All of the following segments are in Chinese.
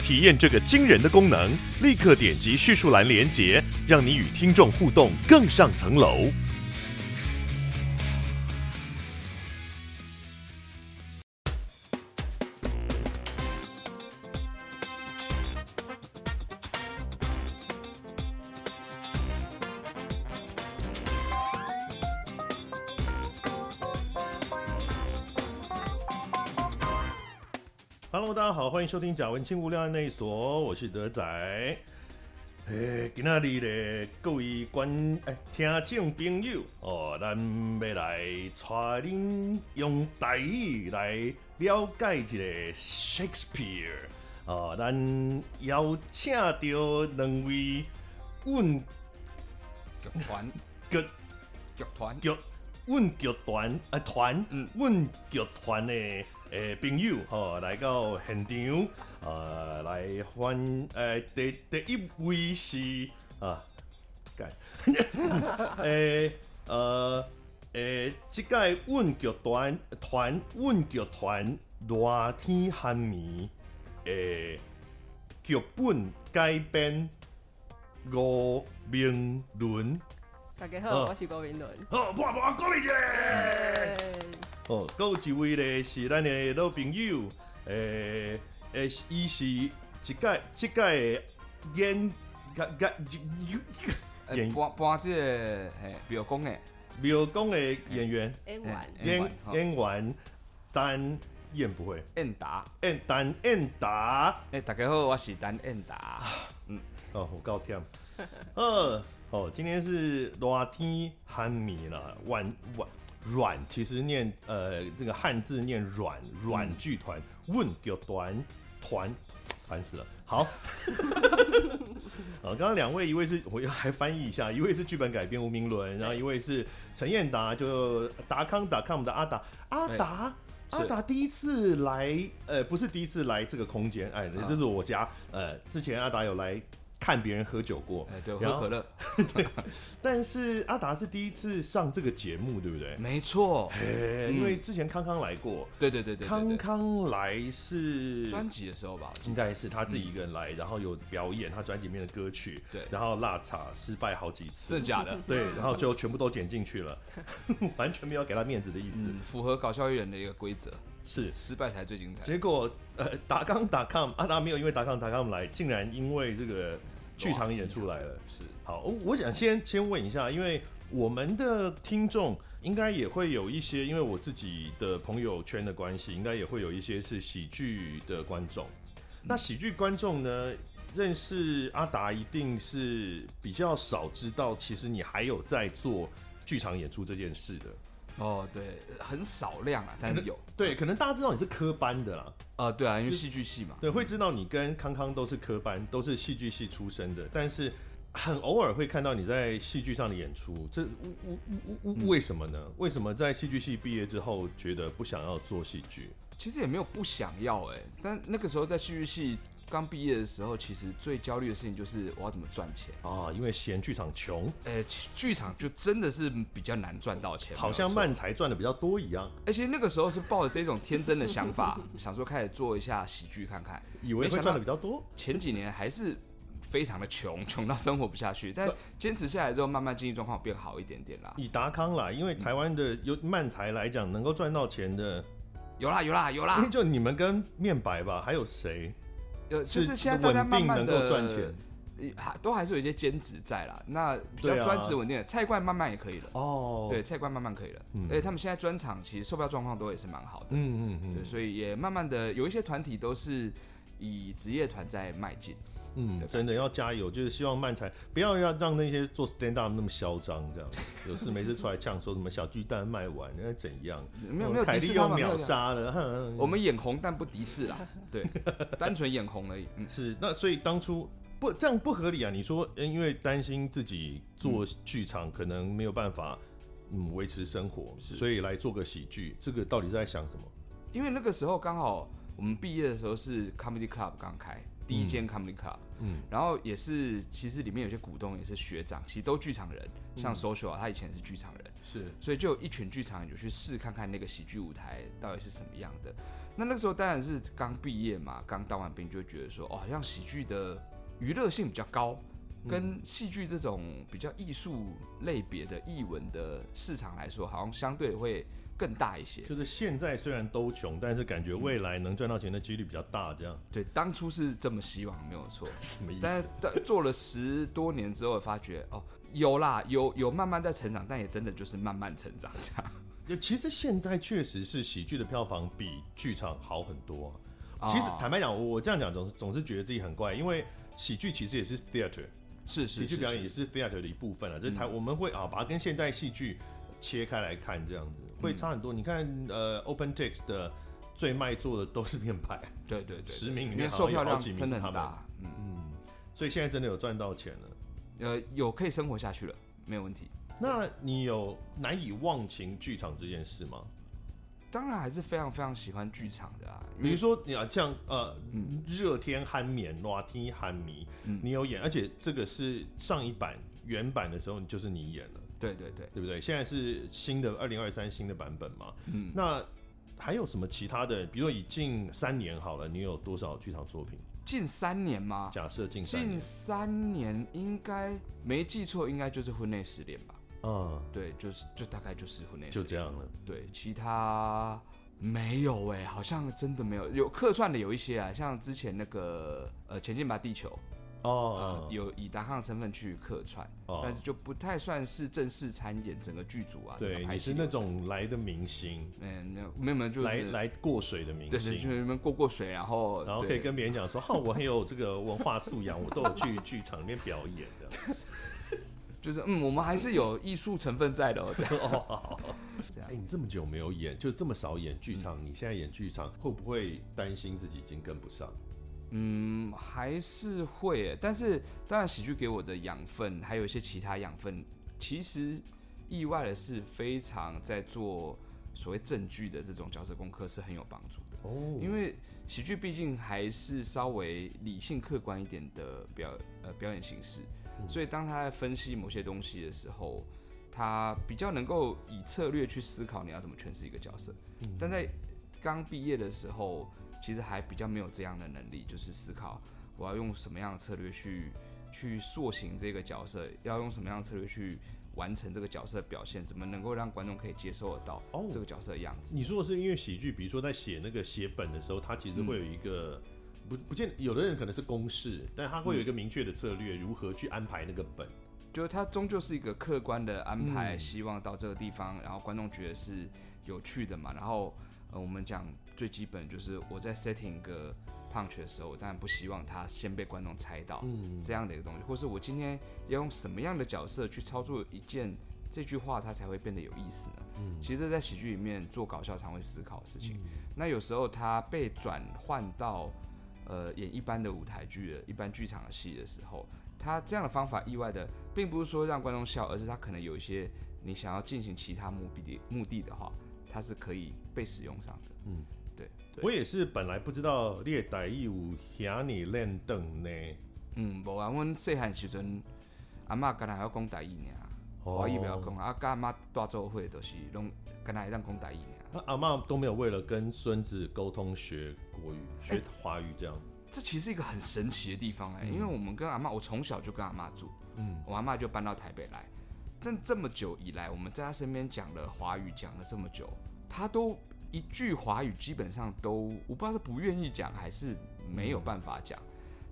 体验这个惊人的功能，立刻点击叙述栏连接，让你与听众互动更上层楼。收听贾文清无聊案内所，我是德仔。诶，今仔日咧，各位观诶听众朋友哦，咱要来带恁用台语来了解一个 Shakespeare 哦，咱邀请到两位阮剧团剧剧团剧阮剧团啊团嗯阮剧团的。诶、朋友，吼、哦，来到现场，呃，来欢，诶、呃，第第一位是啊，该，诶、欸，呃，诶、即届阮剧团团阮剧团热天寒暝，诶，剧本改编吴明伦。大家好，哦、我是郭明伦。好，我我鼓励一下。哦，还有一位咧是咱的老朋友，诶诶，伊是一届即届演演演演搬搬这个诶庙公诶庙公诶演员演员演演员单演不会演达。演单演达。诶，大家好，我是单演达，嗯，哦，好高兴，呃，哦，今天是热天寒暝啦，晚晚。阮其实念呃这个汉字念阮阮剧团阮剧团团烦死了。好，呃，刚刚两位一位是我要还翻译一下，一位是剧本改编吴明伦，然后一位是陈彦达，就达康达康的阿达。阿达阿达第一次来呃不是第一次来这个空间，哎，这是我家，呃，之前阿达有来。看别人喝酒过，哎，对，喝可乐。对，但是阿达是第一次上这个节目，对不对？没错，因为之前康康来过。对对对对，康康来是专辑的时候吧？应该是他自己一个人来，然后有表演他专辑里面的歌曲。对，然后辣茶失败好几次，真的假的？对，然后最后全部都剪进去了，完全没有给他面子的意思，符合搞笑艺人的一个规则。是失败才最精彩。结果呃，达康达康阿达没有因为达康达康来，竟然因为这个剧场演出来了。是好，我想先先问一下，因为我们的听众应该也会有一些，因为我自己的朋友圈的关系，应该也会有一些是喜剧的观众。那喜剧观众呢，认识阿达一定是比较少知道，其实你还有在做剧场演出这件事的。哦，对，很少量啊，但是有。对，可能大家知道你是科班的啦。呃，对啊，因为戏剧系嘛。对，会知道你跟康康都是科班，都是戏剧系出身的，但是很偶尔会看到你在戏剧上的演出，这为什么呢？为什么在戏剧系毕业之后觉得不想要做戏剧？其实也没有不想要哎，但那个时候在戏剧系。刚毕业的时候，其实最焦虑的事情就是我要怎么赚钱啊，因为嫌剧场穷。呃，剧场就真的是比较难赚到钱，好像漫才赚的比较多一样。而且那个时候是抱着这种天真的想法，想说开始做一下喜剧看看，以为会赚的比较多。前几年还是非常的穷，穷到生活不下去。但坚持下来之后，慢慢经济状况变好一点点啦。以达康啦，因为台湾的有漫才来讲，能够赚到钱的有啦有啦有啦，就你们跟面白吧，还有谁？呃，就是现在大家慢慢的赚钱，还都还是有一些兼职在啦。那比较专职稳定的菜冠慢慢也可以了哦。对，菜冠慢慢可以了。而且他们现在专场其实售票状况都也是蛮好的。嗯嗯嗯。对，所以也慢慢的有一些团体都是以职业团在迈进。嗯，真的要加油，就是希望漫才不要要让那些做 stand up 那么嚣张，这样 有事没事出来呛说什么小巨蛋卖完，那怎样？没有没有，凯莉又秒杀了。我们眼红但不敌视啦，对，单纯眼红而已。嗯，是那所以当初不这样不合理啊？你说因为担心自己做剧场可能没有办法嗯维持生活，所以来做个喜剧，这个到底是在想什么？因为那个时候刚好我们毕业的时候是 comedy club 刚开。第一间 comedy club，嗯，然后也是，其实里面有些股东也是学长，其实都剧场人，像 social 啊，他以前是剧场人，是，所以就有一群剧场人就去试看看那个喜剧舞台到底是什么样的。那那个时候当然是刚毕业嘛，刚当完兵，就会觉得说，哦，好像喜剧的娱乐性比较高，跟戏剧这种比较艺术类别的艺文的市场来说，好像相对会。更大一些，就是现在虽然都穷，但是感觉未来能赚到钱的几率比较大，这样。对，当初是这么希望，没有错。什么意思？但是做了十多年之后，发觉哦，有啦，有有慢慢在成长，但也真的就是慢慢成长这样。其实现在确实是喜剧的票房比剧场好很多啊。其实坦白讲，我这样讲总是总是觉得自己很怪，因为喜剧其实也是 theater，是是，喜剧表演也是 theater 的一部分啊。就是台我们会啊把它跟现代戏剧切开来看这样子。会差很多，你看，呃，OpenTix 的最卖座的都是面牌，对对对，十名里面售票量真的很大，嗯。嗯，所以现在真的有赚到钱了，呃，有可以生活下去了，没有问题。那你有难以忘情剧场这件事吗？当然还是非常非常喜欢剧场的啊，比如说你要像呃，热天酣眠，暖天酣迷，你有演，而且这个是上一版原版的时候就是你演了。对对对，对不对？现在是新的二零二三新的版本嘛？嗯，那还有什么其他的？比如说以近三年好了，你有多少剧场作品？近三年吗？假设近三年，近三年应该没记错，应该就是婚内失恋吧？嗯，对，就是就大概就是婚内就这样了。对，其他没有哎、欸，好像真的没有。有客串的有一些啊，像之前那个呃，前进吧地球。哦、oh, 呃，有以达康身份去客串，oh. 但是就不太算是正式参演整个剧组啊。对，你是那种来的明星，嗯，没有没有没有，就是来来过水的明星，对，就是你们过过水，然后然后可以跟别人讲说，哈，我很有这个文化素养，我都有去剧场里面表演的。就是嗯，我们还是有艺术成分在的。哦，这样，哎，你这么久没有演，就这么少演剧场，嗯，你现在演剧场会不会担心自己已经跟不上？嗯，还是会，但是当然，喜剧给我的养分，还有一些其他养分，其实意外的是，非常在做所谓正剧的这种角色功课是很有帮助的哦。因为喜剧毕竟还是稍微理性客观一点的表呃表演形式，所以当他在分析某些东西的时候，他比较能够以策略去思考你要怎么诠释一个角色。但在刚毕业的时候。其实还比较没有这样的能力，就是思考我要用什么样的策略去去塑形这个角色，要用什么样的策略去完成这个角色的表现，怎么能够让观众可以接受得到这个角色的样子。哦，你说的是因为喜剧，比如说在写那个写本的时候，他其实会有一个、嗯、不不见有的人可能是公式，但他会有一个明确的策略，如何去安排那个本，就是它终究是一个客观的安排，嗯、希望到这个地方，然后观众觉得是有趣的嘛，然后。呃，我们讲最基本就是我在 setting 个 punch 的时候，我当然不希望他先被观众猜到这样的一个东西，或是我今天要用什么样的角色去操作一件这句话，它才会变得有意思呢？嗯，其实，在喜剧里面做搞笑常会思考的事情。那有时候他被转换到呃演一般的舞台剧的一般剧场的戏的时候，他这样的方法意外的，并不是说让观众笑，而是他可能有一些你想要进行其他目的的目的的话。它是可以被使用上的。嗯，我也是本来不知道列台义务遐你练邓呢。嗯，无啊，阮细汉时阵，阿嬷干那还要讲台语呢，华语不要讲啊。跟阿妈大做会都是拢干那会当讲台语呢。阿嬷都没有为了跟孙子沟通学国语、学华语这样、欸。这其实是一个很神奇的地方哎、欸，嗯、因为我们跟阿嬷，我从小就跟阿妈住，嗯，我阿妈就搬到台北来。但这么久以来，我们在他身边讲了华语，讲了这么久，他都一句华语基本上都，我不知道是不愿意讲还是没有办法讲。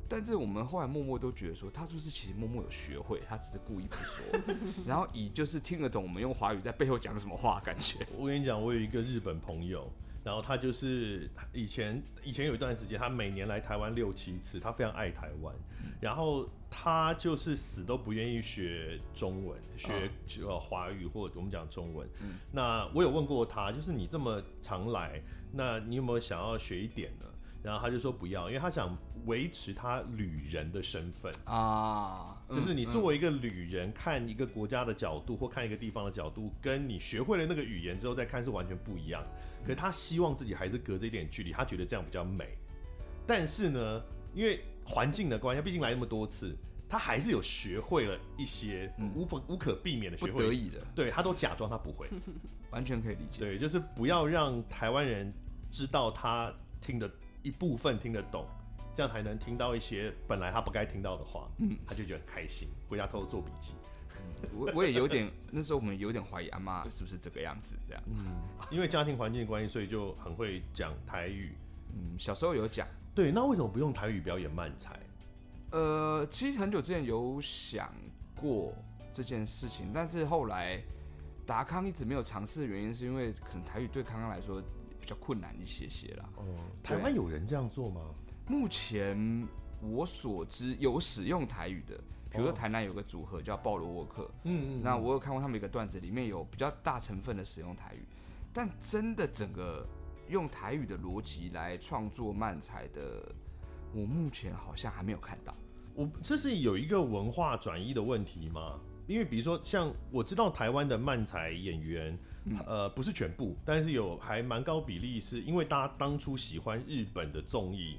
但是我们后来默默都觉得说，他是不是其实默默有学会，他只是故意不说，然后以就是听得懂我们用华语在背后讲什么话感觉。我跟你讲，我有一个日本朋友。然后他就是以前以前有一段时间，他每年来台湾六七次，他非常爱台湾。嗯、然后他就是死都不愿意学中文，学呃华语或者我们讲中文。嗯、那我有问过他，就是你这么常来，那你有没有想要学一点呢？然后他就说不要，因为他想维持他旅人的身份啊，就是你作为一个旅人看一个国家的角度或看一个地方的角度，跟你学会了那个语言之后再看是完全不一样。可是他希望自己还是隔着一点距离，他觉得这样比较美。但是呢，因为环境的关系，毕竟来那么多次，他还是有学会了一些无法无可避免的学会，不得已的，对，他都假装他不会，完全可以理解。对，就是不要让台湾人知道他听的。一部分听得懂，这样才能听到一些本来他不该听到的话，嗯，他就觉得很开心，回家偷偷做笔记。我我也有点，那时候我们有点怀疑阿妈是不是这个样子，这样，嗯，因为家庭环境的关系，所以就很会讲台语，嗯，小时候有讲，对，那为什么不用台语表演漫才？呃，其实很久之前有想过这件事情，但是后来达康一直没有尝试的原因，是因为可能台语对康康来说。比较困难一些些啦。哦，台湾有人这样做吗？目前我所知有使用台语的，比如说台南有个组合叫鲍罗沃克，嗯嗯，那我有看过他们一个段子，里面有比较大成分的使用台语，但真的整个用台语的逻辑来创作漫才的，我目前好像还没有看到。我这是有一个文化转移的问题吗？因为比如说像我知道台湾的漫才演员。呃，不是全部，但是有还蛮高比例，是因为大家当初喜欢日本的综艺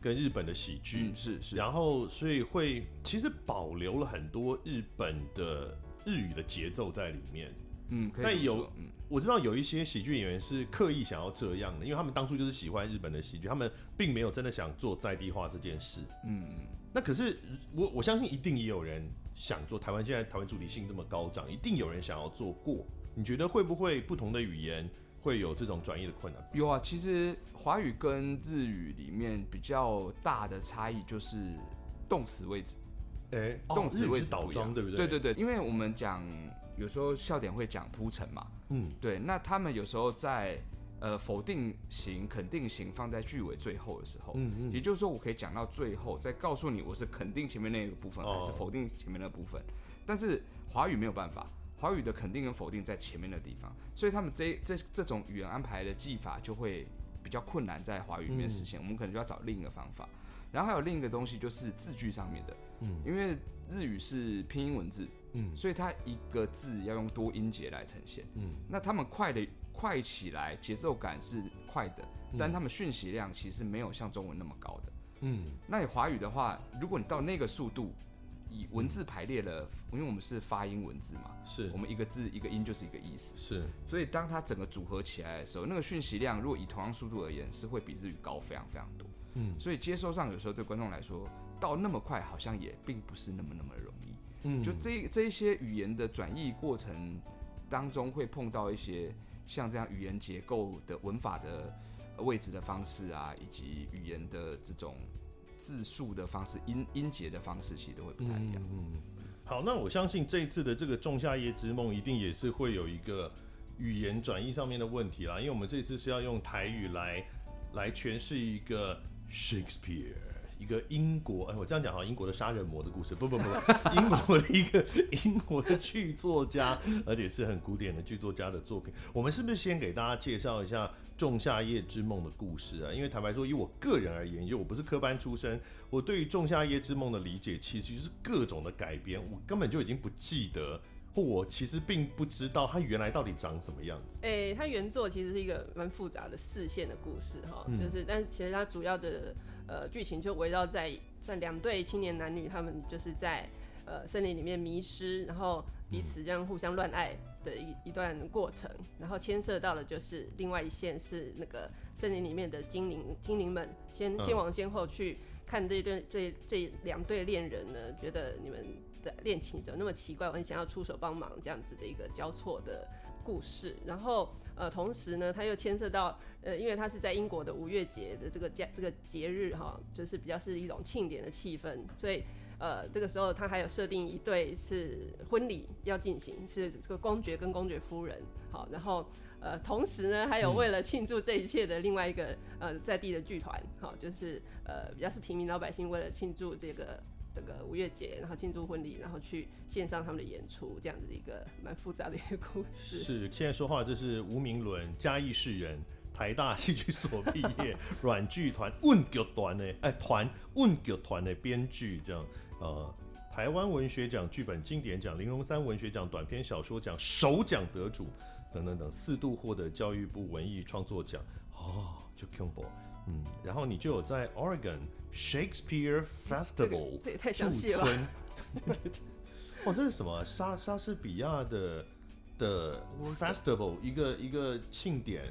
跟日本的喜剧，嗯，是是，然后所以会其实保留了很多日本的日语的节奏在里面，嗯，但有，嗯，我知道有一些喜剧演员是刻意想要这样的，因为他们当初就是喜欢日本的喜剧，他们并没有真的想做在地化这件事，嗯，那可是我我相信一定也有人想做，台湾现在台湾主体性这么高涨，一定有人想要做过。你觉得会不会不同的语言会有这种转译的困难？有啊，其实华语跟日语里面比较大的差异就是动词位置。哎、欸，动词位置倒装，对不对？对对对，因为我们讲有时候笑点会讲铺陈嘛，嗯，对。那他们有时候在呃否定型、肯定型放在句尾最后的时候，嗯嗯，也就是说我可以讲到最后再告诉你我是肯定前面那个部分还是否定前面那部分，哦、但是华语没有办法。华语的肯定跟否定在前面的地方，所以他们这这这种语言安排的技法就会比较困难，在华语里面实现。嗯、我们可能就要找另一个方法。然后还有另一个东西就是字句上面的，嗯，因为日语是拼音文字，嗯，所以它一个字要用多音节来呈现，嗯，那他们快的快起来，节奏感是快的，但他们讯息量其实没有像中文那么高的，嗯，那你华语的话，如果你到那个速度。以文字排列了，因为我们是发音文字嘛，是。我们一个字一个音就是一个意思，是，所以当它整个组合起来的时候，那个讯息量如果以同样速度而言，是会比日语高非常非常多。嗯，所以接收上有时候对观众来说，到那么快好像也并不是那么那么容易。嗯，就这这一些语言的转译过程当中，会碰到一些像这样语言结构的文法的位置的方式啊，以及语言的这种。字数的方式，音音节的方式，其实都会不太一样。嗯，好，那我相信这一次的这个《仲夏夜之梦》一定也是会有一个语言转译上面的问题啦，因为我们这次是要用台语来来诠释一个 Shakespeare。一个英国，哎，我这样讲哈，英国的杀人魔的故事，不不不，英国的一个英国的剧作家，而且是很古典的剧作家的作品。我们是不是先给大家介绍一下《仲夏夜之梦》的故事啊？因为坦白说，以我个人而言，因为我不是科班出身，我对于《仲夏夜之梦》的理解其实就是各种的改编，我根本就已经不记得，我其实并不知道它原来到底长什么样子。哎、欸，它原作其实是一个蛮复杂的四线的故事哈，就是，嗯、但其实它主要的。呃，剧情就围绕在算两对青年男女，他们就是在呃森林里面迷失，然后彼此这样互相乱爱的一一段过程，然后牵涉到的就是另外一线是那个森林里面的精灵精灵们先先王先后去看这对这这两对恋人呢，觉得你们的恋情怎么那么奇怪，我很想要出手帮忙这样子的一个交错的故事，然后。呃，同时呢，它又牵涉到，呃，因为它是在英国的五月节的这个节这个节日哈，就是比较是一种庆典的气氛，所以呃，这个时候他还有设定一对是婚礼要进行，是这个公爵跟公爵夫人。好，然后呃，同时呢，还有为了庆祝这一切的另外一个呃在地的剧团，好，就是呃比较是平民老百姓为了庆祝这个。这个五月节，然后庆祝婚礼，然后去献上他们的演出，这样子的一个蛮复杂的一个故事。是，现在说话就是吴明伦，嘉义市人，台大戏剧所毕业，软剧团问剧团的哎团问剧团的编剧，这样呃，台湾文学奖剧本经典奖、玲珑三文学奖短篇小说奖首奖得主等等等，四度获得教育部文艺创作奖哦，就 combo 嗯，然后你就有在 Oregon Shakespeare Festival，这，这也太详细了吧。哦，这是什么？莎莎士比亚的的 Festival，一个一个庆典。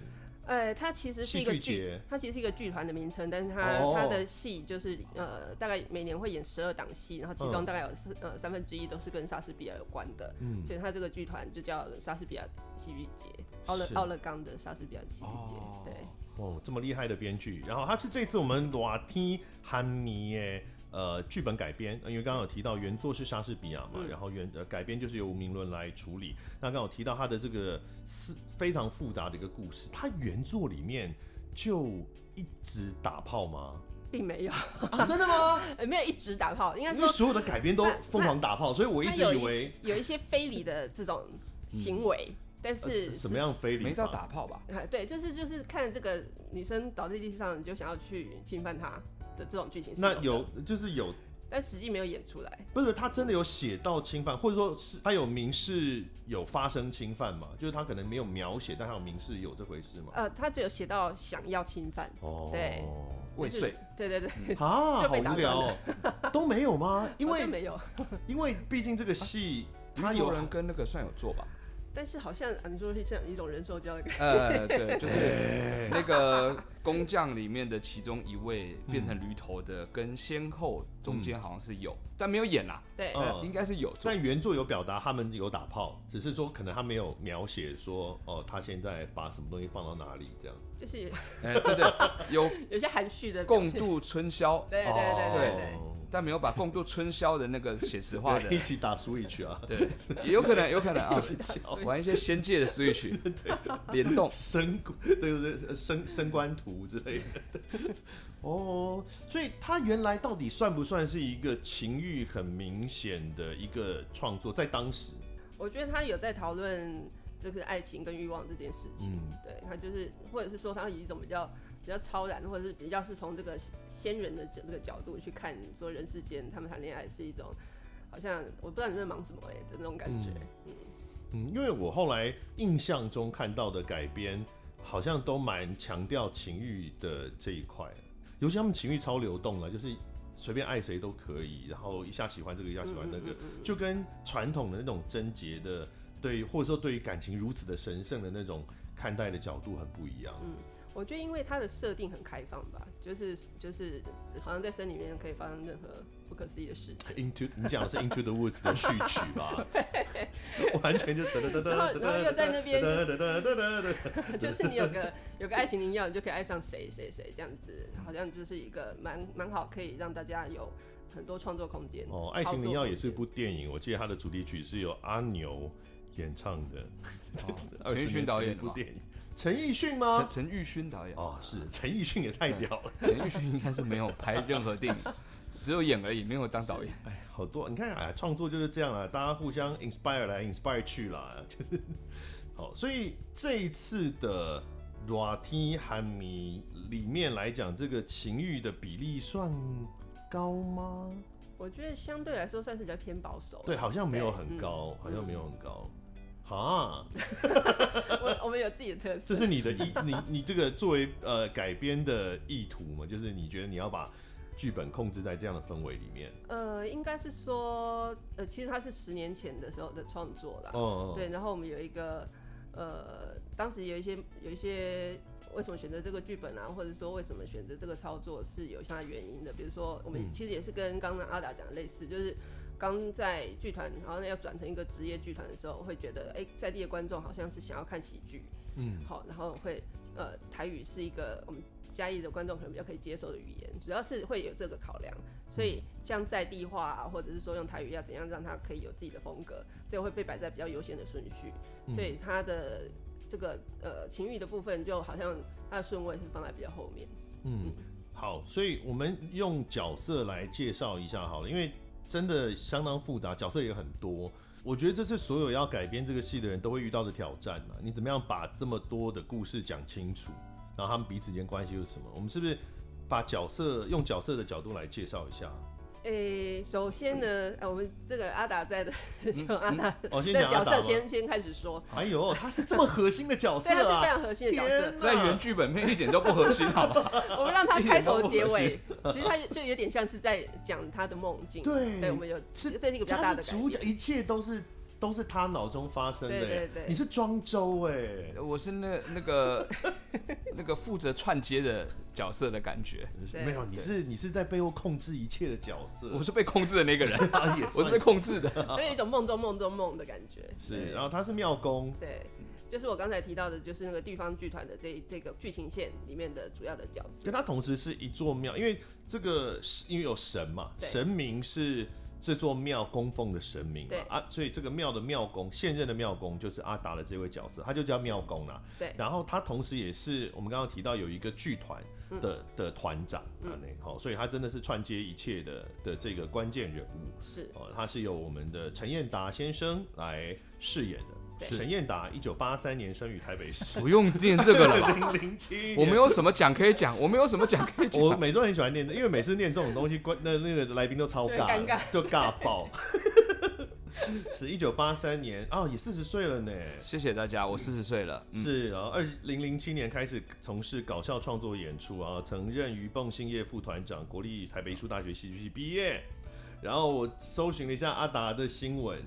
呃，它其实是一个剧，它其实是一个剧团的名称，但是它、哦、它的戏就是呃，大概每年会演十二档戏，然后其中大概有四、嗯、呃三分之一都是跟莎士比亚有关的，嗯，所以它这个剧团就叫莎士比亚戏剧节，奥勒奥勒冈的莎士比亚戏剧节，哦、对。哦，这么厉害的编剧，然后他是这次我们瓦提汉尼耶呃剧本改编，因为刚刚有提到原作是莎士比亚嘛，嗯、然后原呃改编就是由吴明伦来处理。那刚刚有提到他的这个是非常复杂的一个故事，他原作里面就一直打炮吗？并没有，啊、真的吗？没有一直打炮，应该说因为所有的改编都疯狂打炮，所以我一直以为有一些非礼的这种行为。嗯但是，是什么样非礼？没到打炮吧？对，就是就是看这个女生倒在地上，你就想要去侵犯她的这种剧情。那有就是有，但实际没有演出来。不是，他真的有写到侵犯，或者说是他有明示有发生侵犯吗？就是他可能没有描写，但他有明示有这回事吗？呃，他只有写到想要侵犯。哦，对，未遂。对对对。啊，好无聊哦，都没有吗？因为没有，因为毕竟这个戏，他有人跟那个算有做吧。但是好像你说是像一种人兽交的感觉，呃，对，就是那个工匠里面的其中一位变成驴头的，跟先后中间好像是有，嗯、但没有演呐。对，呃、应该是有。但原作有表达他们有打炮，只是说可能他没有描写说哦，他现在把什么东西放到哪里这样。就是，哎，对对，有有些含蓄的共度春宵。对对对对对，对。哦但没有把共度春宵的那个写实化的。一起打 Switch 啊，对，也有可能，有可能啊，玩一些仙界的 Switch，联动。升，对对对，升升官图之类的。哦，所以他原来到底算不算是一个情欲很明显的一个创作？在当时，我觉得他有在讨论就是爱情跟欲望这件事情。嗯，对，他就是，或者是说他以一种比较。比较超然，或者是比较是从这个仙人的这个角度去看，说人世间他们谈恋爱是一种，好像我不知道你们在忙什么哎的那种感觉。嗯嗯，因为我后来印象中看到的改编，好像都蛮强调情欲的这一块，尤其他们情欲超流动了，就是随便爱谁都可以，然后一下喜欢这个，一下喜欢那个，就跟传统的那种贞洁的对，或者说对于感情如此的神圣的那种看待的角度很不一样。嗯。我觉得，因为它的设定很开放吧，就是就是好像在森林里面可以发生任何不可思议的事情。Into，你讲的是 Into the Woods 的序曲吧？完全就得得得得，然后然后又在那边，就是你有个 有个爱情灵药，你就可以爱上谁谁谁这样子，好像就是一个蛮蛮好，可以让大家有很多创作空间。哦，爱情灵药也是部电影，我记得它的主题曲是由阿牛演唱的，陈奕迅导演的部电影。陈奕迅吗？陈陈奕迅导演哦，是陈奕迅也太屌了。陈奕迅应该是没有拍任何电影，只有演而已，没有当导演。哎，好多你看，哎，创作就是这样啊，大家互相 inspire 来 inspire 去啦，就是好。所以这一次的热天汉谜里面来讲，这个情欲的比例算高吗？我觉得相对来说算是比较偏保守。对，好像没有很高，好像没有很高。啊，我我们有自己的特色。这是你的意，你你这个作为呃改编的意图嘛？就是你觉得你要把剧本控制在这样的氛围里面？呃，应该是说，呃，其实它是十年前的时候的创作啦。哦。对，然后我们有一个，呃，当时有一些有一些为什么选择这个剧本啊，或者说为什么选择这个操作是有它原因的。比如说，我们其实也是跟刚刚阿达讲的类似，就是。刚在剧团，然后要转成一个职业剧团的时候，我会觉得，哎，在地的观众好像是想要看喜剧，嗯，好，然后会，呃，台语是一个我们嘉义的观众可能比较可以接受的语言，主要是会有这个考量。所以像在地化啊，或者是说用台语要怎样让它可以有自己的风格，这个会被摆在比较优先的顺序。所以它的这个呃情欲的部分，就好像它的顺位是放在比较后面。嗯，好，所以我们用角色来介绍一下好了，因为真的相当复杂，角色也很多。我觉得这是所有要改编这个戏的人都会遇到的挑战嘛。你怎么样把这么多的故事讲清楚，然后他们彼此间关系又是什么？我们是不是把角色用角色的角度来介绍一下？诶、欸，首先呢，呃，我们这个阿达在的，就阿达哦，先讲角色先先开始说。哎呦，他是这么核心的角色啊，对，他是非常核心的角色，在原剧本面一点都不核心，好吗？我们让他开头结尾，其实他就有点像是在讲他的梦境。对，对，我们有，这是一个比较大的主角，一切都是。都是他脑中发生的，对对对，你是庄周哎，我是那那个 那个负责串接的角色的感觉，没有，你是你是在背后控制一切的角色，我是被控制的那个人，我是被控制的，有一种梦中梦中梦的感觉。是，然后他是庙公，对，就是我刚才提到的，就是那个地方剧团的这这个剧情线里面的主要的角色，跟他同时是一座庙，因为这个因为有神嘛，神明是。这座庙供奉的神明啊，所以这个庙的庙公，现任的庙公就是阿达的这位角色，他就叫庙公啦。对，然后他同时也是我们刚刚提到有一个剧团的、嗯、的团长啊，那好，所以他真的是串接一切的的这个关键人物。是哦，他是由我们的陈彦达先生来饰演的。陈彦达，一九八三年生于台北市。不用念这个了吧？零零七，我没有什么奖可以讲，我没有什么奖可以讲。我每周很喜欢念，因为每次念这种东西，关那那个来宾都超尬，尬就尬爆。是一九八三年哦，也四十岁了呢。谢谢大家，我四十岁了。嗯、是，然后二零零七年开始从事搞笑创作演出啊，曾任鱼蹦兴业副团长，国立台北艺术大学戏剧系毕业。然后我搜寻了一下阿达的新闻。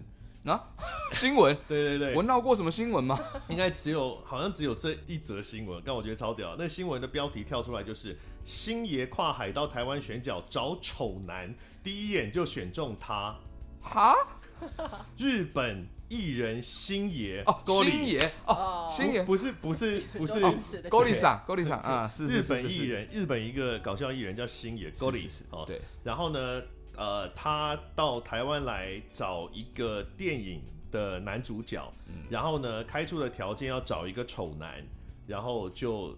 啊，新闻？对对对，我闹过什么新闻吗？应该只有，好像只有这一则新闻，但我觉得超屌。那新闻的标题跳出来就是“星爷跨海到台湾选角找丑男，第一眼就选中他”。哈？日本艺人星爷哦，星爷哦，星爷不是不是不是高丽桑高丽桑啊，是日本艺人，日本一个搞笑艺人叫星爷高丽哦，对，然后呢？呃，他到台湾来找一个电影的男主角，嗯、然后呢，开出的条件要找一个丑男，然后就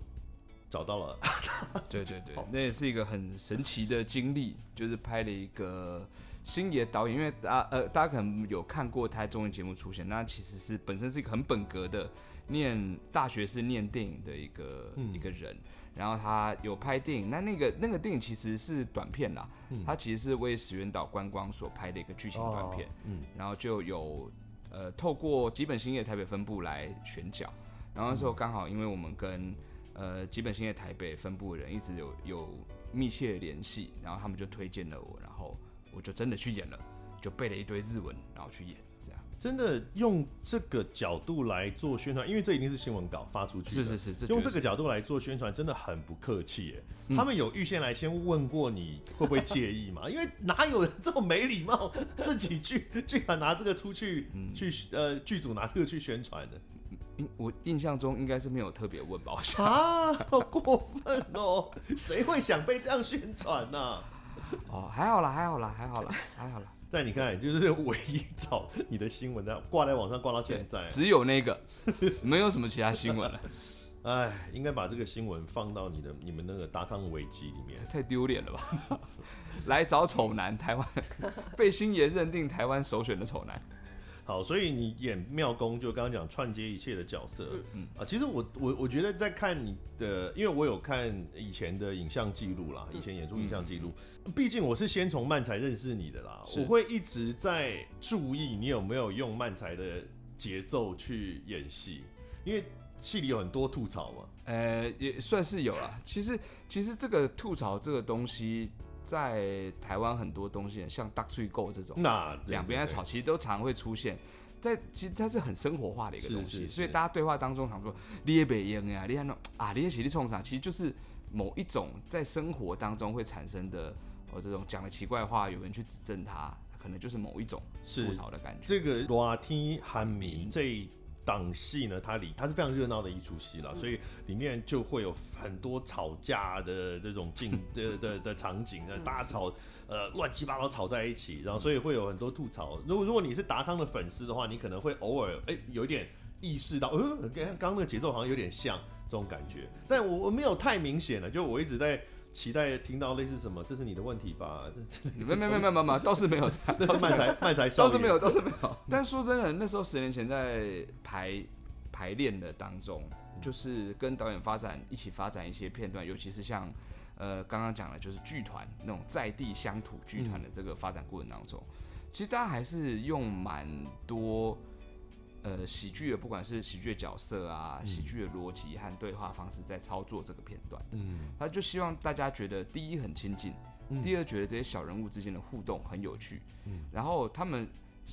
找到了。对对对，那也是一个很神奇的经历，就是拍了一个星爷导演，因为大呃大家可能有看过他综艺节目出现，那其实是本身是一个很本格的，念大学是念电影的一个、嗯、一个人。然后他有拍电影，那那个那个电影其实是短片啦，嗯、他其实是为石原岛观光所拍的一个剧情短片，哦嗯、然后就有呃透过吉本兴业台北分部来选角，然后那时候刚好因为我们跟呃吉本兴业台北分部的人一直有有密切的联系，然后他们就推荐了我，然后我就真的去演了，就背了一堆日文，然后去演。真的用这个角度来做宣传，因为这一定是新闻稿发出去的。是是是，这用这个角度来做宣传，真的很不客气耶。嗯、他们有预先来先问过你会不会介意吗？因为哪有人这么没礼貌，自己剧 居然拿这个出去、嗯、去呃剧组拿这个去宣传的。我印象中应该是没有特别问吧？啊，好过分哦！谁会想被这样宣传呢、啊？哦，还好啦，还好啦，还好啦，还好啦。但你看，就是唯一找你的新闻的挂在网上挂到现在，只有那个，没有什么其他新闻了。哎，应该把这个新闻放到你的你们那个达康危机里面，太丢脸了吧？来找丑男，台湾被星爷认定台湾首选的丑男。好，所以你演妙公，就刚刚讲串接一切的角色，嗯。啊，其实我我我觉得在看你的，因为我有看以前的影像记录啦，以前演出影像记录，毕竟我是先从漫才认识你的啦，我会一直在注意你有没有用漫才的节奏去演戏，因为戏里有很多吐槽嘛，呃，也算是有啦。其实其实这个吐槽这个东西。在台湾很多东西，像大嘴狗这种，那两边在吵，其实都常会出现。在其实它是很生活化的一个东西，所以大家对话当中常说“你也别演呀，你看那啊，你也起立冲啥”，其实就是某一种在生活当中会产生的哦，这种讲的奇怪话，有人去指正他，可能就是某一种吐槽的感觉。这个热天寒民这档戏呢，它里它是非常热闹的一出戏啦，嗯、所以里面就会有很多吵架的这种镜 的的的场景，那大家吵呃乱七八糟吵在一起，然后所以会有很多吐槽。如果如果你是达康的粉丝的话，你可能会偶尔哎、欸、有一点意识到，呃，跟刚刚那个节奏好像有点像这种感觉，但我我没有太明显了，就我一直在。期待听到类似什么？这是你的问题吧？没没没没没没，倒是没有。这是卖才卖才 倒是没有，倒是没有。但说真的，那时候十年前在排排练的当中，就是跟导演发展一起发展一些片段，尤其是像呃刚刚讲的，就是剧团那种在地乡土剧团的这个发展过程当中，其实大家还是用蛮多。呃，喜剧的不管是喜剧的角色啊，喜剧的逻辑和对话方式，在操作这个片段，嗯，他就希望大家觉得第一很亲近，嗯，第二觉得这些小人物之间的互动很有趣，嗯，然后他们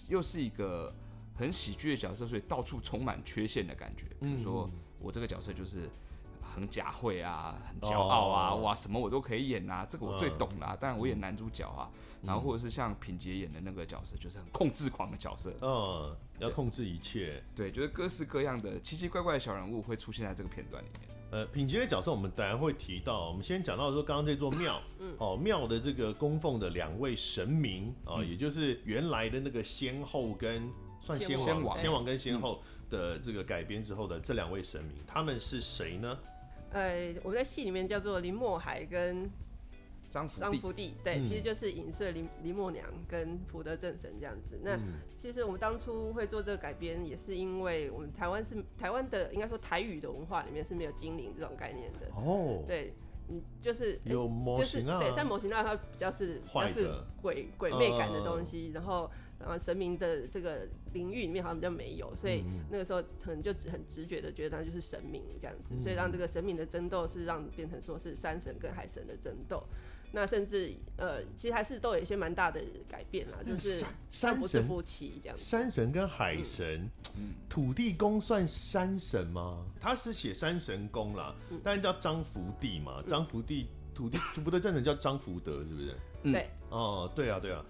又是一个很喜剧的角色，所以到处充满缺陷的感觉，比如说我这个角色就是。很假会啊，很骄傲啊，oh, 哇，什么我都可以演啊，这个我最懂啦，当然我演男主角啊，嗯、然后或者是像品杰演的那个角色，就是很控制狂的角色，嗯，要控制一切，对，就是各式各样的奇奇怪怪的小人物会出现在这个片段里面。呃，品杰的角色我们等然会提到，我们先讲到说刚刚这座庙，嗯，哦，庙的这个供奉的两位神明啊，嗯、也就是原来的那个先后跟算先王，先王，先王跟先后的这个改编之后的这两位神明，他们是谁呢？呃，我们在戏里面叫做林墨海跟张福张福地，对，嗯、其实就是影射林林默娘跟福德正神这样子。那、嗯、其实我们当初会做这个改编，也是因为我们台湾是台湾的，应该说台语的文化里面是没有精灵这种概念的。哦，对，你就是有模型啊，就是、对，但模型那它比较是比较是鬼鬼魅感的东西，呃、然后。然后神明的这个领域里面好像比较没有，所以那个时候可能就很直觉的觉得它就是神明这样子，所以让这个神明的争斗是让变成说是山神跟海神的争斗。那甚至呃，其实还是都有一些蛮大的改变啦，就是山不是夫妻这样子。山神跟海神，土地公算山神吗？他是写山神公啦，但是叫张福地嘛，张福地土地福德正神叫张福德，是不是？对，哦，对啊，对啊。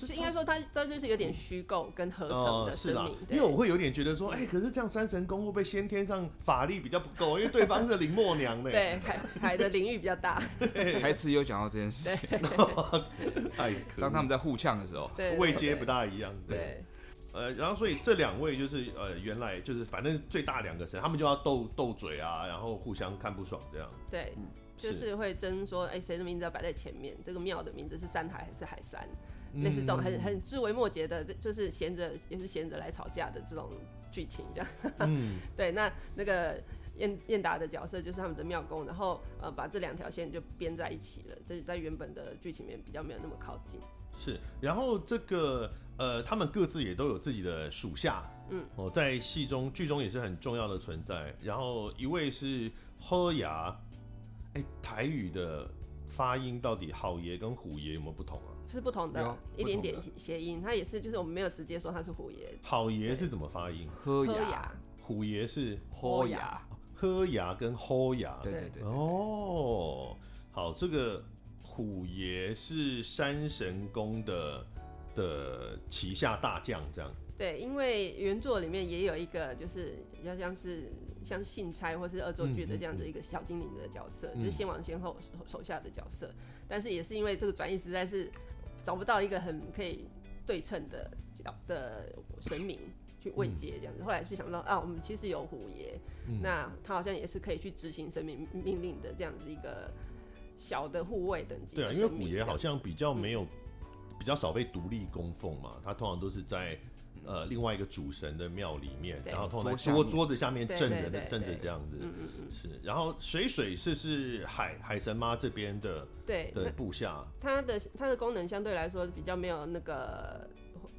就是应该说，它它就是有点虚构跟合成的神明，哦、因为我会有点觉得说，哎、欸，可是这样三神宫会不会先天上法力比较不够？因为对方是林默娘呢。对，海海的领域比较大。台词有讲到这件事情。对 当他们在互呛的时候，位阶不大一样。对，对呃，然后所以这两位就是呃，原来就是反正最大两个神，他们就要斗斗嘴啊，然后互相看不爽这样。对，就是会争说，哎、欸，谁的名字要摆在前面？这个庙的名字是山海还是海山？类似这种很很枝微末节的，就是闲着也是闲着来吵架的这种剧情，这样。嗯，对，那那个燕燕达的角色就是他们的庙公，然后呃把这两条线就编在一起了，这在原本的剧情里面比较没有那么靠近。是，然后这个呃他们各自也都有自己的属下，嗯，哦在戏中剧中也是很重要的存在。然后一位是喝牙，哎、欸，台语的发音到底好爷跟虎爷有没有不同啊？是不同的，一点点谐音，它也是，就是我们没有直接说它是虎爷。好爷是怎么发音？喝牙。虎爷是喝牙，喝牙跟喝牙。对对对。哦，好，这个虎爷是山神宫的的旗下大将，这样。对，因为原作里面也有一个，就是比较像是像信差或是恶作剧的这样子一个小精灵的角色，嗯嗯、就是先王先后手下的角色，但是也是因为这个转译实在是。找不到一个很可以对称的角的神明去慰藉这样子，后来就想到啊，我们其实有虎爷，嗯、那他好像也是可以去执行神明命令的这样子一个小的护卫等级。对啊，因为虎爷好像比较没有、嗯、比较少被独立供奉嘛，他通常都是在。呃，另外一个主神的庙里面，然后通常桌桌子下面镇着的镇着这样子，是。然后水水是是海海神妈这边的对的部下，它的它的功能相对来说比较没有那个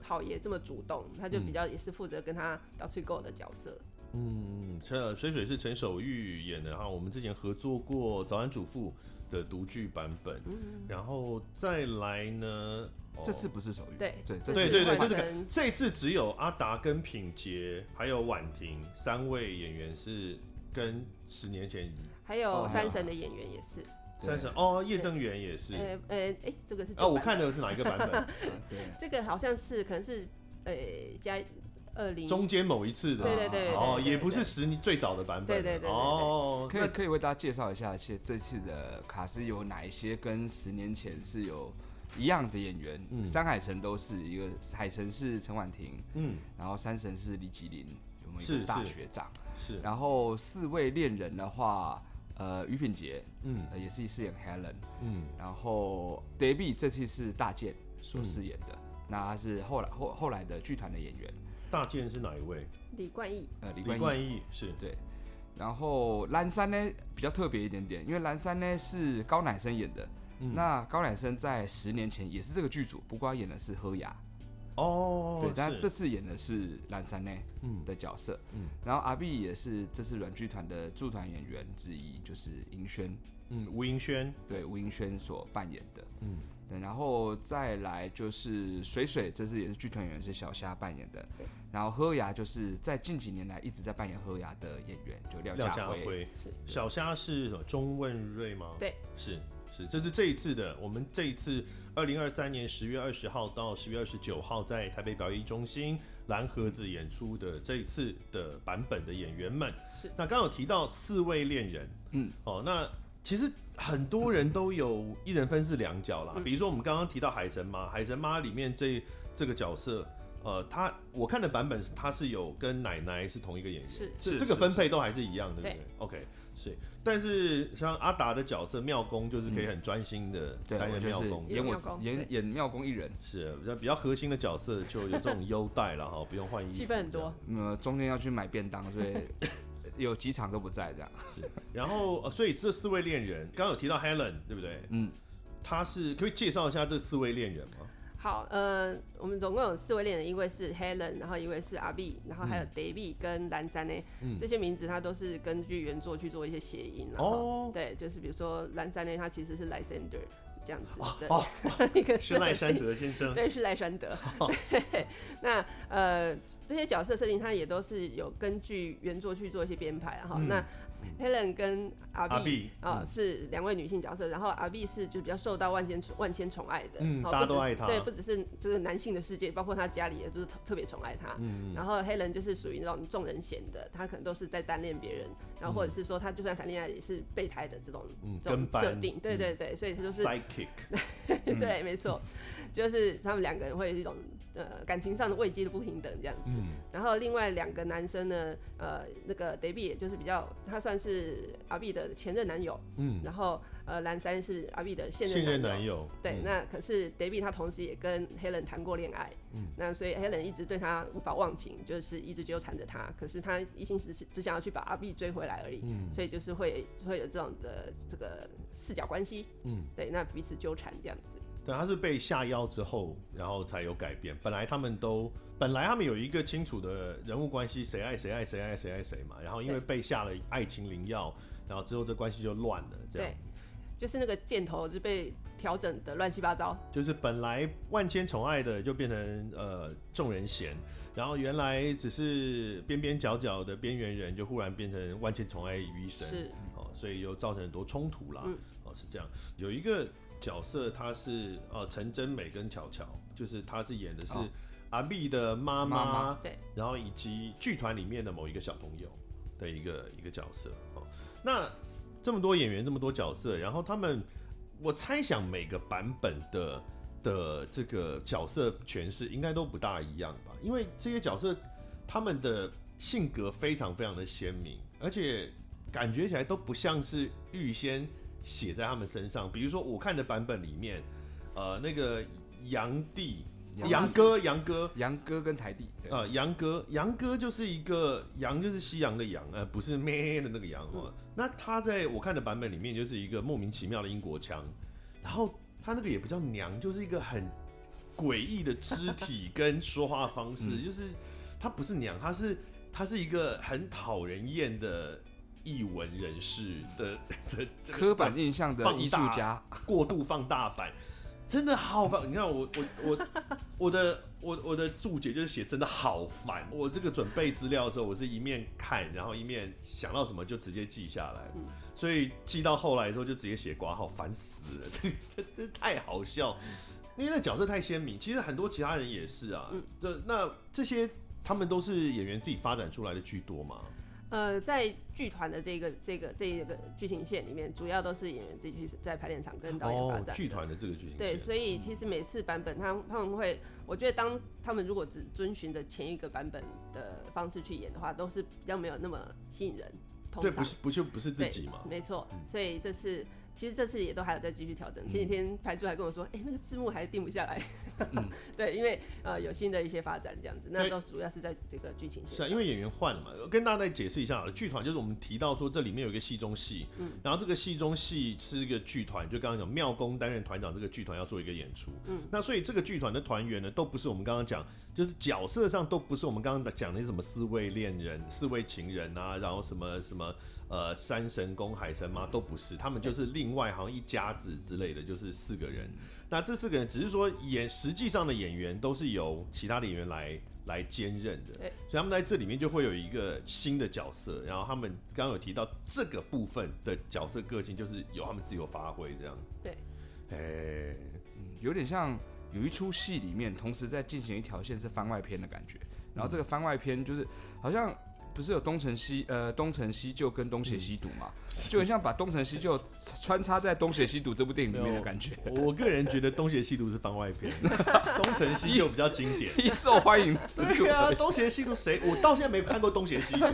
好爷这么主动，他就比较也是负责跟他打吹狗的角色。嗯，陈水水是陈守玉演的哈，我们之前合作过《早安主妇》的独剧版本，嗯、然后再来呢。这次不是手语，对对对对对，这是这次只有阿达跟品杰还有婉婷三位演员是跟十年前，还有山神的演员也是。山神哦，叶登元也是，呃呃哎，这个是哦，我看的是哪一个版本？对 这个好像是可能是呃加二零中间某一次的，对对对，哦，也不是十年最早的版本，对对对，哦，可以可以为大家介绍一下，这这次的卡斯有哪一些跟十年前是有一样的演员？嗯，山海神都是一个海神是陈婉婷，嗯，然后山神是李吉林，有没有一个大学长？是，然后四位恋人的话，呃，于品杰，嗯，也是饰演 Helen，嗯，然后 Debbie 这次是大健所饰演的，嗯、那他是后来后后来的剧团的演员。大剑是哪一位？李冠毅。呃，李冠毅是对。然后蓝山呢比较特别一点点，因为蓝山呢是高乃生演的。嗯、那高乃生在十年前也是这个剧组，不过他演的是喝牙。哦。对，但这次演的是蓝山呢的角色。嗯。然后阿碧也是这次软剧团的驻团演员之一，就是银轩。嗯，吴银轩。对，吴银轩所扮演的。嗯。然后再来就是水水，这次也是剧团演员，是小虾扮演的。然后喝牙就是在近几年来一直在扮演喝牙的演员，就廖家辉。小虾是什么？钟问瑞吗？对，是是，这是这一次的。我们这一次二零二三年十月二十号到十月二十九号在台北表演艺中心蓝盒子演出的这一次的版本的演员们。是。那刚刚有提到四位恋人，嗯，哦，那。其实很多人都有一人分饰两角啦，比如说我们刚刚提到海神妈，海神妈里面这这个角色，呃，他我看的版本是他是有跟奶奶是同一个演员，是。是这个分配都还是一样的，对不对？OK，是，但是像阿达的角色妙公就是可以很专心的担任妙公，演我演演妙公一人，是比较比较核心的角色就有这种优待了哈，不用换衣服，戏份很多，呃，中间要去买便当，所以。有几场都不在这样，是，然后、呃、所以这四位恋人，刚刚有提到 Helen 对不对？嗯，他是可以介绍一下这四位恋人吗？好，呃，我们总共有四位恋人，一位是 Helen，然后一位是阿 B，然后还有 David 跟蓝山呢，嗯、这些名字他都是根据原作去做一些谐音，然后哦，对，就是比如说蓝山呢，他其实是 Lysander 这样子的，哦，一个是赖山德先生，对，是赖山德，哦、那呃。这些角色设定，他也都是有根据原作去做一些编排哈。嗯、那 Helen 跟阿 B 啊是两位女性角色，然后阿 B 是就比较受到万千宠万千宠爱的，嗯，大家都爱他。对，不只是就是男性的世界，包括他家里也都是特特别宠爱他。嗯，然后 Helen 就是属于那种众人嫌的，他可能都是在单恋别人，然后或者是说他就算谈恋爱也是备胎的这种、嗯、这种设定。对对对，所以他就是 psychic。对，没错，就是他们两个人会有一种。呃，感情上的位阶的不平等这样子，嗯、然后另外两个男生呢，呃，那个 David 也就是比较，他算是阿 B 的前任男友，嗯，然后呃，蓝山是阿 B 的现任男友，现任男友，对，嗯、那可是 David 他同时也跟 Helen 谈过恋爱，嗯，那所以 Helen 一直对他无法忘情，就是一直纠缠着他，可是他一心只是只想要去把阿 B 追回来而已，嗯，所以就是会会有这种的这个四角关系，嗯，对，那彼此纠缠这样子。对，他是被下药之后，然后才有改变。本来他们都，本来他们有一个清楚的人物关系，谁爱谁爱谁爱谁爱谁嘛。然后因为被下了爱情灵药，然后之后这关系就乱了。这样，就是那个箭头就被调整的乱七八糟。就是本来万千宠爱的，就变成呃众人嫌，然后原来只是边边角角的边缘人，就忽然变成万千宠爱于一身。是，哦，所以又造成很多冲突啦。嗯，哦，是这样，有一个。角色他是呃陈真美跟巧巧，就是他是演的是阿碧的妈妈，对，然后以及剧团里面的某一个小朋友的一个一个角色。哦，那这么多演员，这么多角色，然后他们，我猜想每个版本的的这个角色诠释应该都不大一样吧？因为这些角色他们的性格非常非常的鲜明，而且感觉起来都不像是预先。写在他们身上，比如说我看的版本里面，呃，那个杨弟、杨哥、杨哥、杨哥跟台弟，呃，杨哥、杨哥就是一个杨，就是西洋的洋，呃，不是咩的那个洋哦。嗯、那他在我看的版本里面就是一个莫名其妙的英国腔，然后他那个也不叫娘，就是一个很诡异的肢体跟说话方式，嗯、就是他不是娘，他是他是一个很讨人厌的。艺文人士的的刻板印象的艺术家，过度放大版，真的好烦。你看我我我我的我我的注解就是写真的好烦。我这个准备资料的时候，我是一面看，然后一面想到什么就直接记下来，所以记到后来的时候就直接写挂号，烦死了，这这这太好笑，因为那角色太鲜明。其实很多其他人也是啊，那那这些他们都是演员自己发展出来的居多嘛？呃，在剧团的这个这个这一个剧情线里面，主要都是演员自己去在排练场跟导演发展。剧团的这个剧情线。对，所以其实每次版本他他们会，我觉得当他们如果只遵循着前一个版本的方式去演的话，都是比较没有那么吸引人。对，不是不就不是自己嘛？没错，所以这次。其实这次也都还有在继续调整。前几天排助还跟我说，哎、欸，那个字幕还定不下来。嗯、对，因为呃有新的一些发展这样子，那都主要是在这个剧情线。是啊，因为演员换了嘛。跟大家再解释一下，剧团就是我们提到说这里面有一个戏中戏，嗯，然后这个戏中戏是一个剧团，就刚刚讲妙公担任团长，这个剧团要做一个演出，嗯，那所以这个剧团的团员呢，都不是我们刚刚讲，就是角色上都不是我们刚刚讲的什么四位恋人、四位情人啊，然后什么什么。呃，山神公、海神妈都不是，他们就是另外好像一家子之类的，就是四个人。那这四个人只是说演，实际上的演员都是由其他的演员来来兼任的。对，所以他们在这里面就会有一个新的角色。然后他们刚刚有提到这个部分的角色个性，就是由他们自由发挥这样。对，哎、欸，嗯，有点像有一出戏里面同时在进行一条线是番外篇的感觉。然后这个番外篇就是好像。不是有东成西呃东成西就跟东邪西毒嘛，嗯、就很像把东成西就 穿插在东邪西毒这部电影里面的感觉。我个人觉得东邪西毒是番外篇，东成西就比较经典，一受欢迎。对啊，东邪西毒谁？我到现在没看过东邪西毒，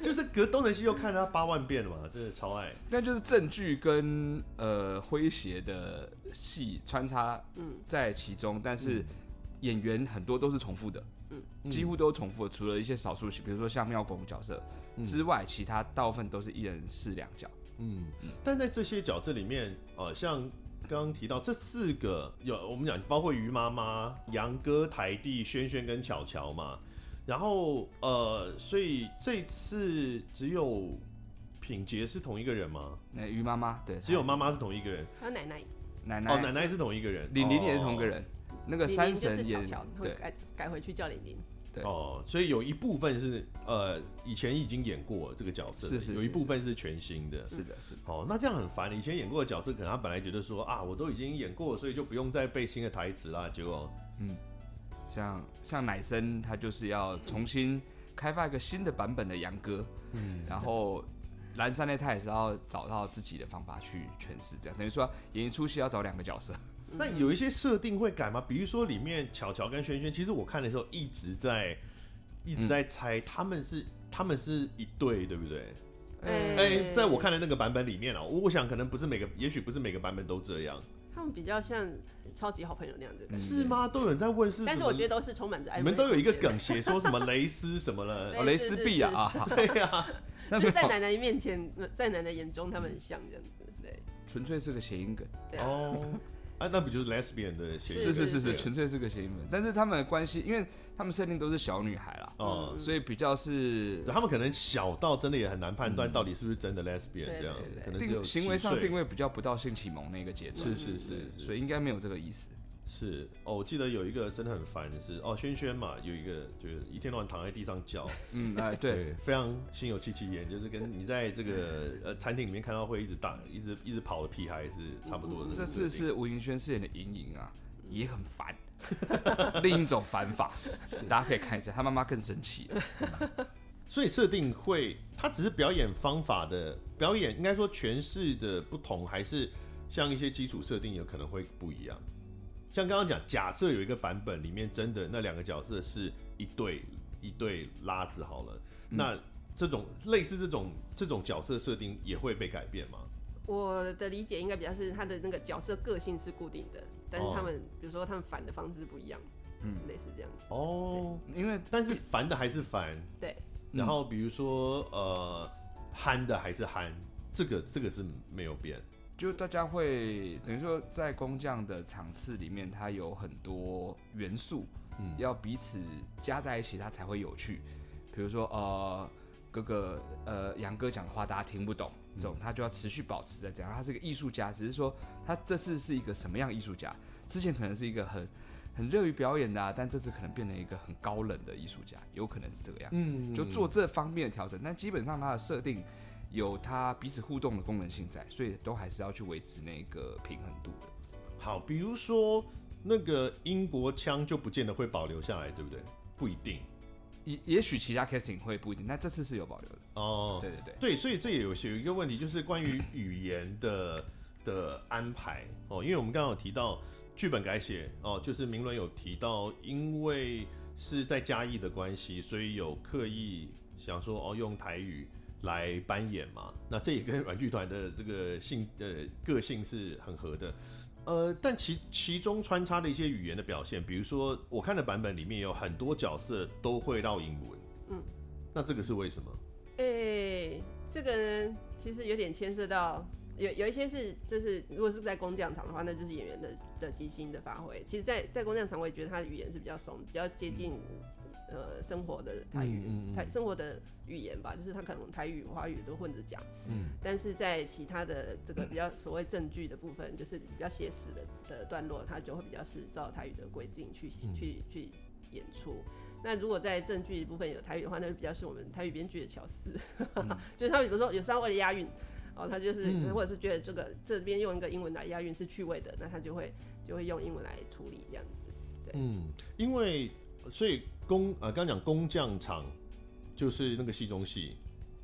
就是隔东成西就看了他八万遍了嘛，真的超爱。但就是正剧跟呃诙谐的戏穿插在其中，嗯、但是演员很多都是重复的。嗯，几乎都重复，除了一些少数，比如说像庙公角色之外，嗯、其他大部分都是一人饰两角。嗯，但在这些角色里面，呃，像刚刚提到这四个，有我们讲包括于妈妈、杨哥、台弟、轩轩跟巧巧嘛。然后呃，所以这次只有品杰是同一个人吗？那于妈妈对，只有妈妈是同一个人。还有奶奶，奶奶哦，奶奶是同一个人，玲玲也是同一个人。哦那个山神也会改改回去叫玲玲，对哦，所以有一部分是呃以前已经演过这个角色，是是，有一部分是全新的，是的是。哦，那这样很烦。以前演过的角色，可能他本来觉得说啊，我都已经演过，所以就不用再背新的台词啦。结果，嗯，像像奶生，他就是要重新开发一个新的版本的杨哥，嗯，然后蓝山呢，他也是要找到自己的方法去诠释，这样等于说演一出戏要找两个角色。那有一些设定会改吗？比如说里面巧巧跟轩轩，其实我看的时候一直在一直在猜他们是、嗯、他们是一对，对不对？哎、欸欸，在我看的那个版本里面啊，我想可能不是每个，也许不是每个版本都这样。他们比较像超级好朋友那样子，嗯、是吗？都有人在问是，但是我觉得都是充满着爱。你们都有一个梗写说什么蕾丝什么了？哦，蕾丝臂啊，对呀，就是在奶奶面前，在奶奶眼中他们很像这样子，对，纯粹是个谐音梗。哦。啊，那不就是 lesbian 的谐音？是是是是，纯粹是个谐音梗。但是他们的关系，因为他们设定都是小女孩啦，哦、嗯，所以比较是，他们可能小到真的也很难判断到底是不是真的 lesbian 这样，可能定行为上定位比较不到性启蒙那个阶段。是是是，所以应该没有这个意思。是哦，我记得有一个真的很烦的是哦，轩轩嘛，有一个就是一天到晚躺在地上叫，嗯，哎，对，对，非常心有戚戚焉，就是跟你在这个呃餐厅里面看到会一直打、一直一直跑的屁孩是差不多的。这次是吴云轩饰演的莹莹啊，也很烦，另一种烦法，大家可以看一下，他妈妈更生气。所以设定会，他只是表演方法的表演，应该说诠释的不同，还是像一些基础设定有可能会不一样。像刚刚讲，假设有一个版本里面真的那两个角色是一对一对拉子好了，嗯、那这种类似这种这种角色设定也会被改变吗？我的理解应该比较是他的那个角色个性是固定的，但是他们、哦、比如说他们反的方式不一样，嗯，类似这样子。哦，因为但是烦的还是烦，对。然后比如说呃，憨的还是憨，这个这个是没有变。就大家会等于说，在工匠的场次里面，它有很多元素，嗯，要彼此加在一起，它才会有趣。比如说，呃，哥哥，呃，杨哥讲的话大家听不懂，这种他就要持续保持在这样。他是个艺术家，只是说他这次是一个什么样艺术家？之前可能是一个很很热于表演的啊，但这次可能变成一个很高冷的艺术家，有可能是这个样子。嗯，就做这方面的调整，但基本上它的设定。有它彼此互动的功能性在，所以都还是要去维持那个平衡度的。好，比如说那个英国腔就不见得会保留下来，对不对？不一定。也也许其他 casting 会不一定，那这次是有保留的。哦，对对对，对，所以这也有有一个问题，就是关于语言的的安排哦，因为我们刚刚有提到剧本改写哦，就是明伦有提到，因为是在嘉义的关系，所以有刻意想说哦用台语来扮演嘛，那这也跟软剧团的这个性呃个性是很合的。呃，但其其中穿插的一些语言的表现，比如说我看的版本里面有很多角色都会绕英文，嗯，那这个是为什么？诶、欸，这个呢，其实有点牵涉到有有一些是就是如果是在工匠场的话，那就是演员的的即兴的发挥。其实在，在在工匠场，我也觉得他的语言是比较松，比较接近。呃，生活的台语，嗯嗯嗯、台生活的语言吧，就是他可能台语、华语都混着讲。嗯，但是在其他的这个比较所谓证据的部分，就是比较写实的的段落，他就会比较是照台语的规定去、嗯、去去演出。那如果在证据的部分有台语的话，那就比较是我们台语编剧的巧思，嗯、就是他们有时候有时候为了押韵，哦，他就是、嗯、或者是觉得这个这边用一个英文来押韵是趣味的，那他就会就会用英文来处理这样子。对，嗯，因为。所以工呃，刚刚讲工匠场就是那个戏中戏，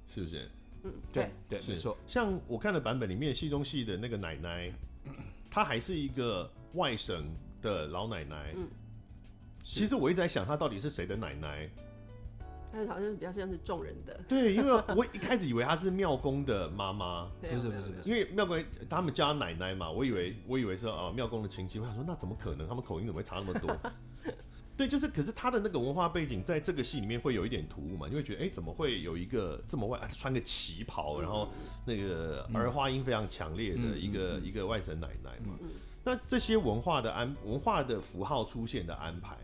是不是？嗯，对对，没错。像我看的版本里面，戏中戏的那个奶奶，她还是一个外省的老奶奶。嗯，其实我一直在想，她到底是谁的奶奶？她好像比较像是众人的。对，因为我一开始以为她是庙公的妈妈。不是不是不是，因为庙公他们叫奶奶嘛，我以为我以为是啊庙公的亲戚。我想说，那怎么可能？他们口音怎么会差那么多？对，就是，可是他的那个文化背景在这个戏里面会有一点突兀嘛，你会觉得，哎，怎么会有一个这么外，穿个旗袍，然后那个儿化音非常强烈的一个、嗯、一个外省奶奶嘛？嗯、那这些文化的安文化的符号出现的安排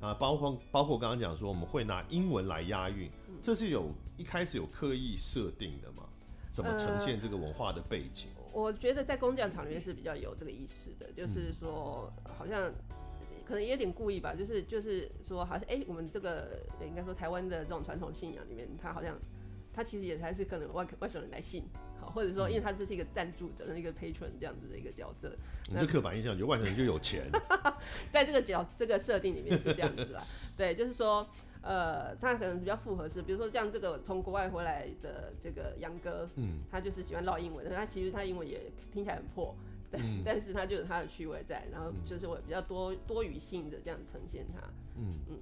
啊，包括包括刚刚讲说我们会拿英文来押韵，这是有一开始有刻意设定的吗？怎么呈现这个文化的背景？呃、我觉得在工匠场里面是比较有这个意识的，就是说好像。可能也有点故意吧，就是就是说，好像哎、欸，我们这个应该说台湾的这种传统信仰里面，他好像他其实也还是可能外外省人来信，好，或者说因为他就是一个赞助者，一个 patron 这样子的一个角色。你这刻板印象，有外省人就有钱，在这个角这个设定里面是这样子啦。对，就是说，呃，他可能比较复合式，比如说像这个从国外回来的这个杨哥，嗯，他就是喜欢唠英文，但他其实他英文也听起来很破。嗯、但是它就有它的趣味在，然后就是会比较多多余性的这样呈现它。嗯嗯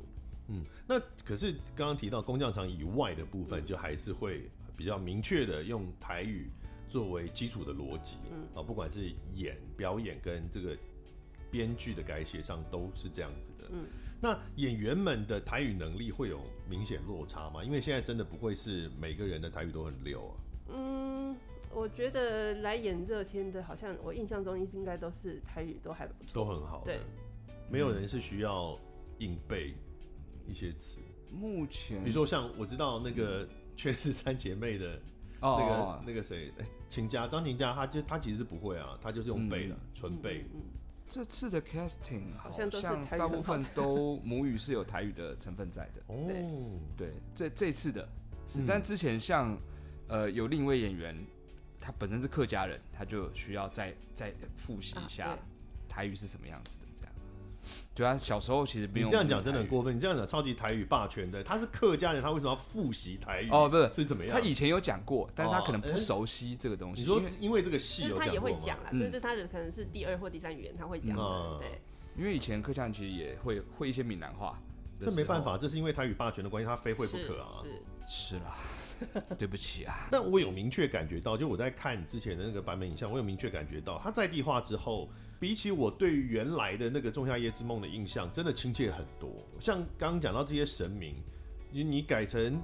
嗯。那可是刚刚提到工匠场以外的部分，就还是会比较明确的用台语作为基础的逻辑。嗯啊，不管是演表演跟这个编剧的改写上都是这样子的。嗯。那演员们的台语能力会有明显落差吗？因为现在真的不会是每个人的台语都很溜啊。嗯。我觉得来演热天的，好像我印象中应该都是台语都还不错，都很好。对，没有人是需要硬背一些词。目前，比如说像我知道那个《全是三姐妹》的那个、哦、那个谁，哎，晴家张秦家，他就他其实是不会啊，他就是用背的，纯、嗯、背。嗯，这次的 casting 好像都是大部分都母语是有台语的成分在的。哦，对，这这次的是，嗯、但之前像呃有另一位演员。他本身是客家人，他就需要再再复习一下台语是什么样子的。这样，对啊小时候其实不用。你这样讲真的很过分。你这样讲超级台语霸权的，他是客家人，他为什么要复习台语？哦，不是，是怎么样？他以前有讲过，但是他可能不熟悉这个东西。你说因为这个戏，他也会讲啦，所以这他的可能是第二或第三语言，他会讲的。对，因为以前客家人其实也会会一些闽南话。这没办法，这是因为台语霸权的关系，他非会不可啊。是是啦。对不起啊，但我有明确感觉到，就我在看之前的那个版本影像，我有明确感觉到，它在地化之后，比起我对原来的那个《仲夏夜之梦》的印象，真的亲切很多。像刚刚讲到这些神明，你你改成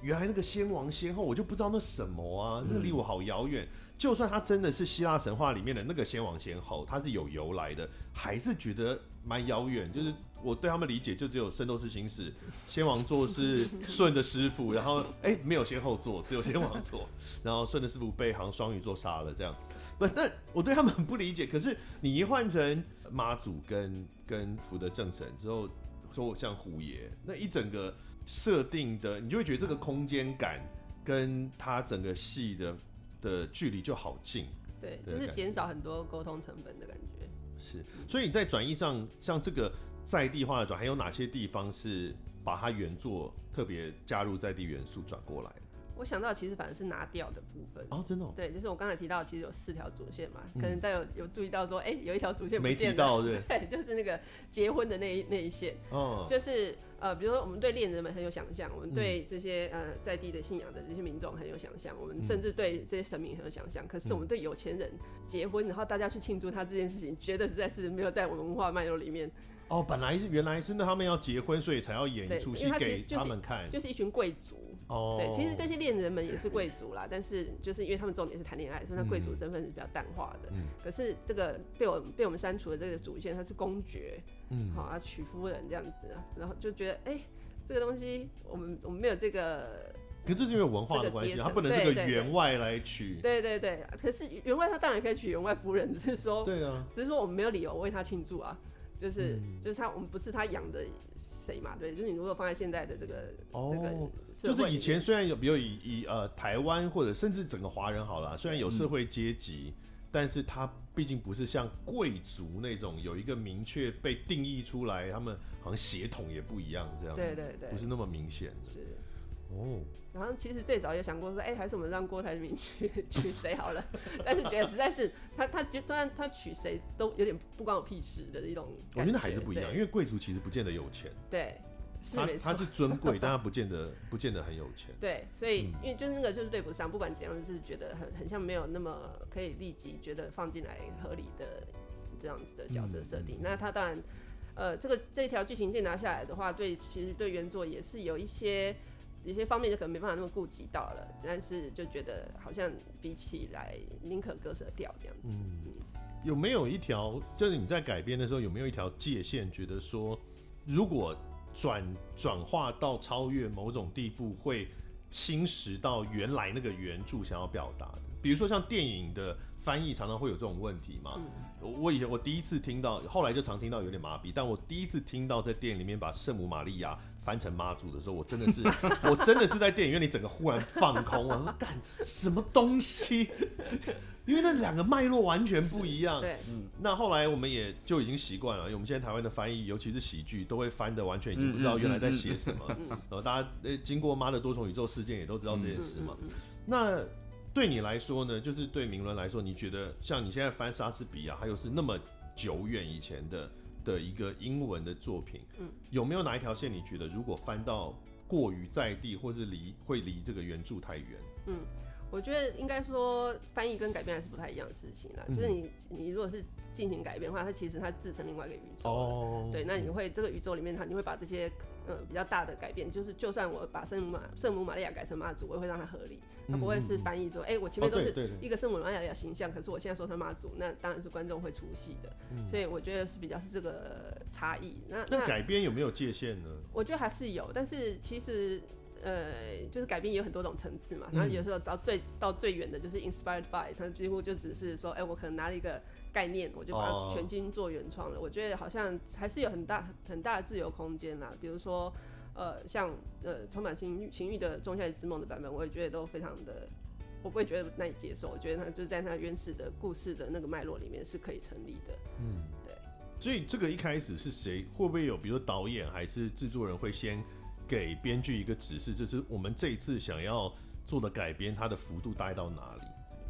原来那个先王先后，我就不知道那什么啊，那离我好遥远。就算他真的是希腊神话里面的那个先王先后，他是有由来的，还是觉得蛮遥远。就是我对他们理解，就只有《圣斗士星矢》，先王座是 舜的师傅，然后哎、欸、没有先后座，只有先王座，然后舜的师傅被好像双鱼座杀了这样。不，但我对他们很不理解。可是你一换成妈祖跟跟福德正神之后，说像虎爷那一整个设定的，你就会觉得这个空间感跟他整个戏的。的距离就好近，对，就是减少很多沟通成本的感觉。是，所以你在转译上，像这个在地化的转，还有哪些地方是把它原作特别加入在地元素转过来？我想到其实反正是拿掉的部分。哦，真的、哦，对，就是我刚才提到，其实有四条主线嘛，嗯、可能大家有有注意到说，哎、欸，有一条主线没提到，对，对，就是那个结婚的那一那一线，哦，就是呃，比如说我们对恋人们很有想象，我们对这些、嗯、呃在地的信仰的这些民众很有想象，我们甚至对这些神明很有想象，可是我们对有钱人结婚，然后大家去庆祝他这件事情，觉得实在是没有在我们文化脉络里面。哦，本来是原来是那他们要结婚，所以才要演一出戏给他们看，就是一群贵族。哦，对，其实这些恋人们也是贵族啦，但是就是因为他们重点是谈恋爱，所以他贵族身份是比较淡化的。嗯。可是这个被我被我们删除的这个主线，他是公爵，嗯，好啊，娶夫人这样子啊，然后就觉得哎、欸，这个东西我们我们没有这个。可是这是因为文化的关系，他不能是个员外来娶。对对对，可是员外他当然可以娶员外夫人，只是说，对啊，只是说我们没有理由为他庆祝啊。就是、嗯、就是他，我们不是他养的谁嘛？对，就是你如果放在现在的这个、哦、这个，就是以前虽然有，比如以以呃台湾或者甚至整个华人好了，虽然有社会阶级，嗯、但是他毕竟不是像贵族那种有一个明确被定义出来，他们好像血统也不一样，这样。对对对，不是那么明显是。哦，然后其实最早也想过说，哎、欸，还是我们让郭台铭去娶谁好了，但是觉得实在是他他就突然他娶谁都有点不关我屁事的一种。我觉得还是不一样，因为贵族其实不见得有钱。对，是他他是尊贵，但他不见得 不见得很有钱。对，所以、嗯、因为就是那个就是对不上，不管怎样，就是觉得很很像没有那么可以立即觉得放进来合理的这样子的角色设定、嗯。那他当然，呃，这个这一条剧情线拿下来的话，对，其实对原作也是有一些。有些方面就可能没办法那么顾及到了，但是就觉得好像比起来宁可割舍掉这样子。嗯，有没有一条就是你在改编的时候有没有一条界限，觉得说如果转转化到超越某种地步，会侵蚀到原来那个原著想要表达的？比如说像电影的翻译常常会有这种问题嘛。嗯，我以前我第一次听到，后来就常听到有点麻痹，但我第一次听到在电影里面把圣母玛利亚。翻成妈祖的时候，我真的是，我真的是在电影院里整个忽然放空，我说 干什么东西？因为那两个脉络完全不一样。对，嗯。那后来我们也就已经习惯了，因为我们现在台湾的翻译，尤其是喜剧，都会翻的完全已经不知道原来在写什么。然后大家呃，经过妈的多重宇宙事件，也都知道这件事嘛。那对你来说呢？就是对明伦来说，你觉得像你现在翻莎士比亚，还有是那么久远以前的？的一个英文的作品，嗯，有没有哪一条线你觉得如果翻到过于在地，或是离会离这个原著太远？嗯，我觉得应该说翻译跟改编还是不太一样的事情啦。嗯、就是你你如果是进行改编的话，它其实它自成另外一个宇宙。哦，对，那你会这个宇宙里面，它你会把这些。嗯，比较大的改变就是，就算我把圣母玛圣母玛利亚改成妈祖，我也会让它合理，它不会是翻译说，哎、我前面都是一个圣母玛利亚形象，可是我现在说成妈祖，那当然是观众会出戏的、嗯，所以我觉得是比较是这个差异。那那改编有没有界限呢？我觉得还是有，但是其实呃，就是改编有很多种层次嘛，然后有时候到最到最远的就是 inspired by，它几乎就只是说，哎、欸，我可能拿了一个。概念，我就把它全金做原创了。Oh. 我觉得好像还是有很大很大的自由空间啦。比如说，呃，像呃充满情情欲的《仲夏夜之梦》的版本，我也觉得都非常的，我不会觉得难以接受。我觉得它就是在它原始的故事的那个脉络里面是可以成立的。嗯，对。所以这个一开始是谁？会不会有，比如说导演还是制作人会先给编剧一个指示，就是我们这一次想要做的改编，它的幅度大概到哪里？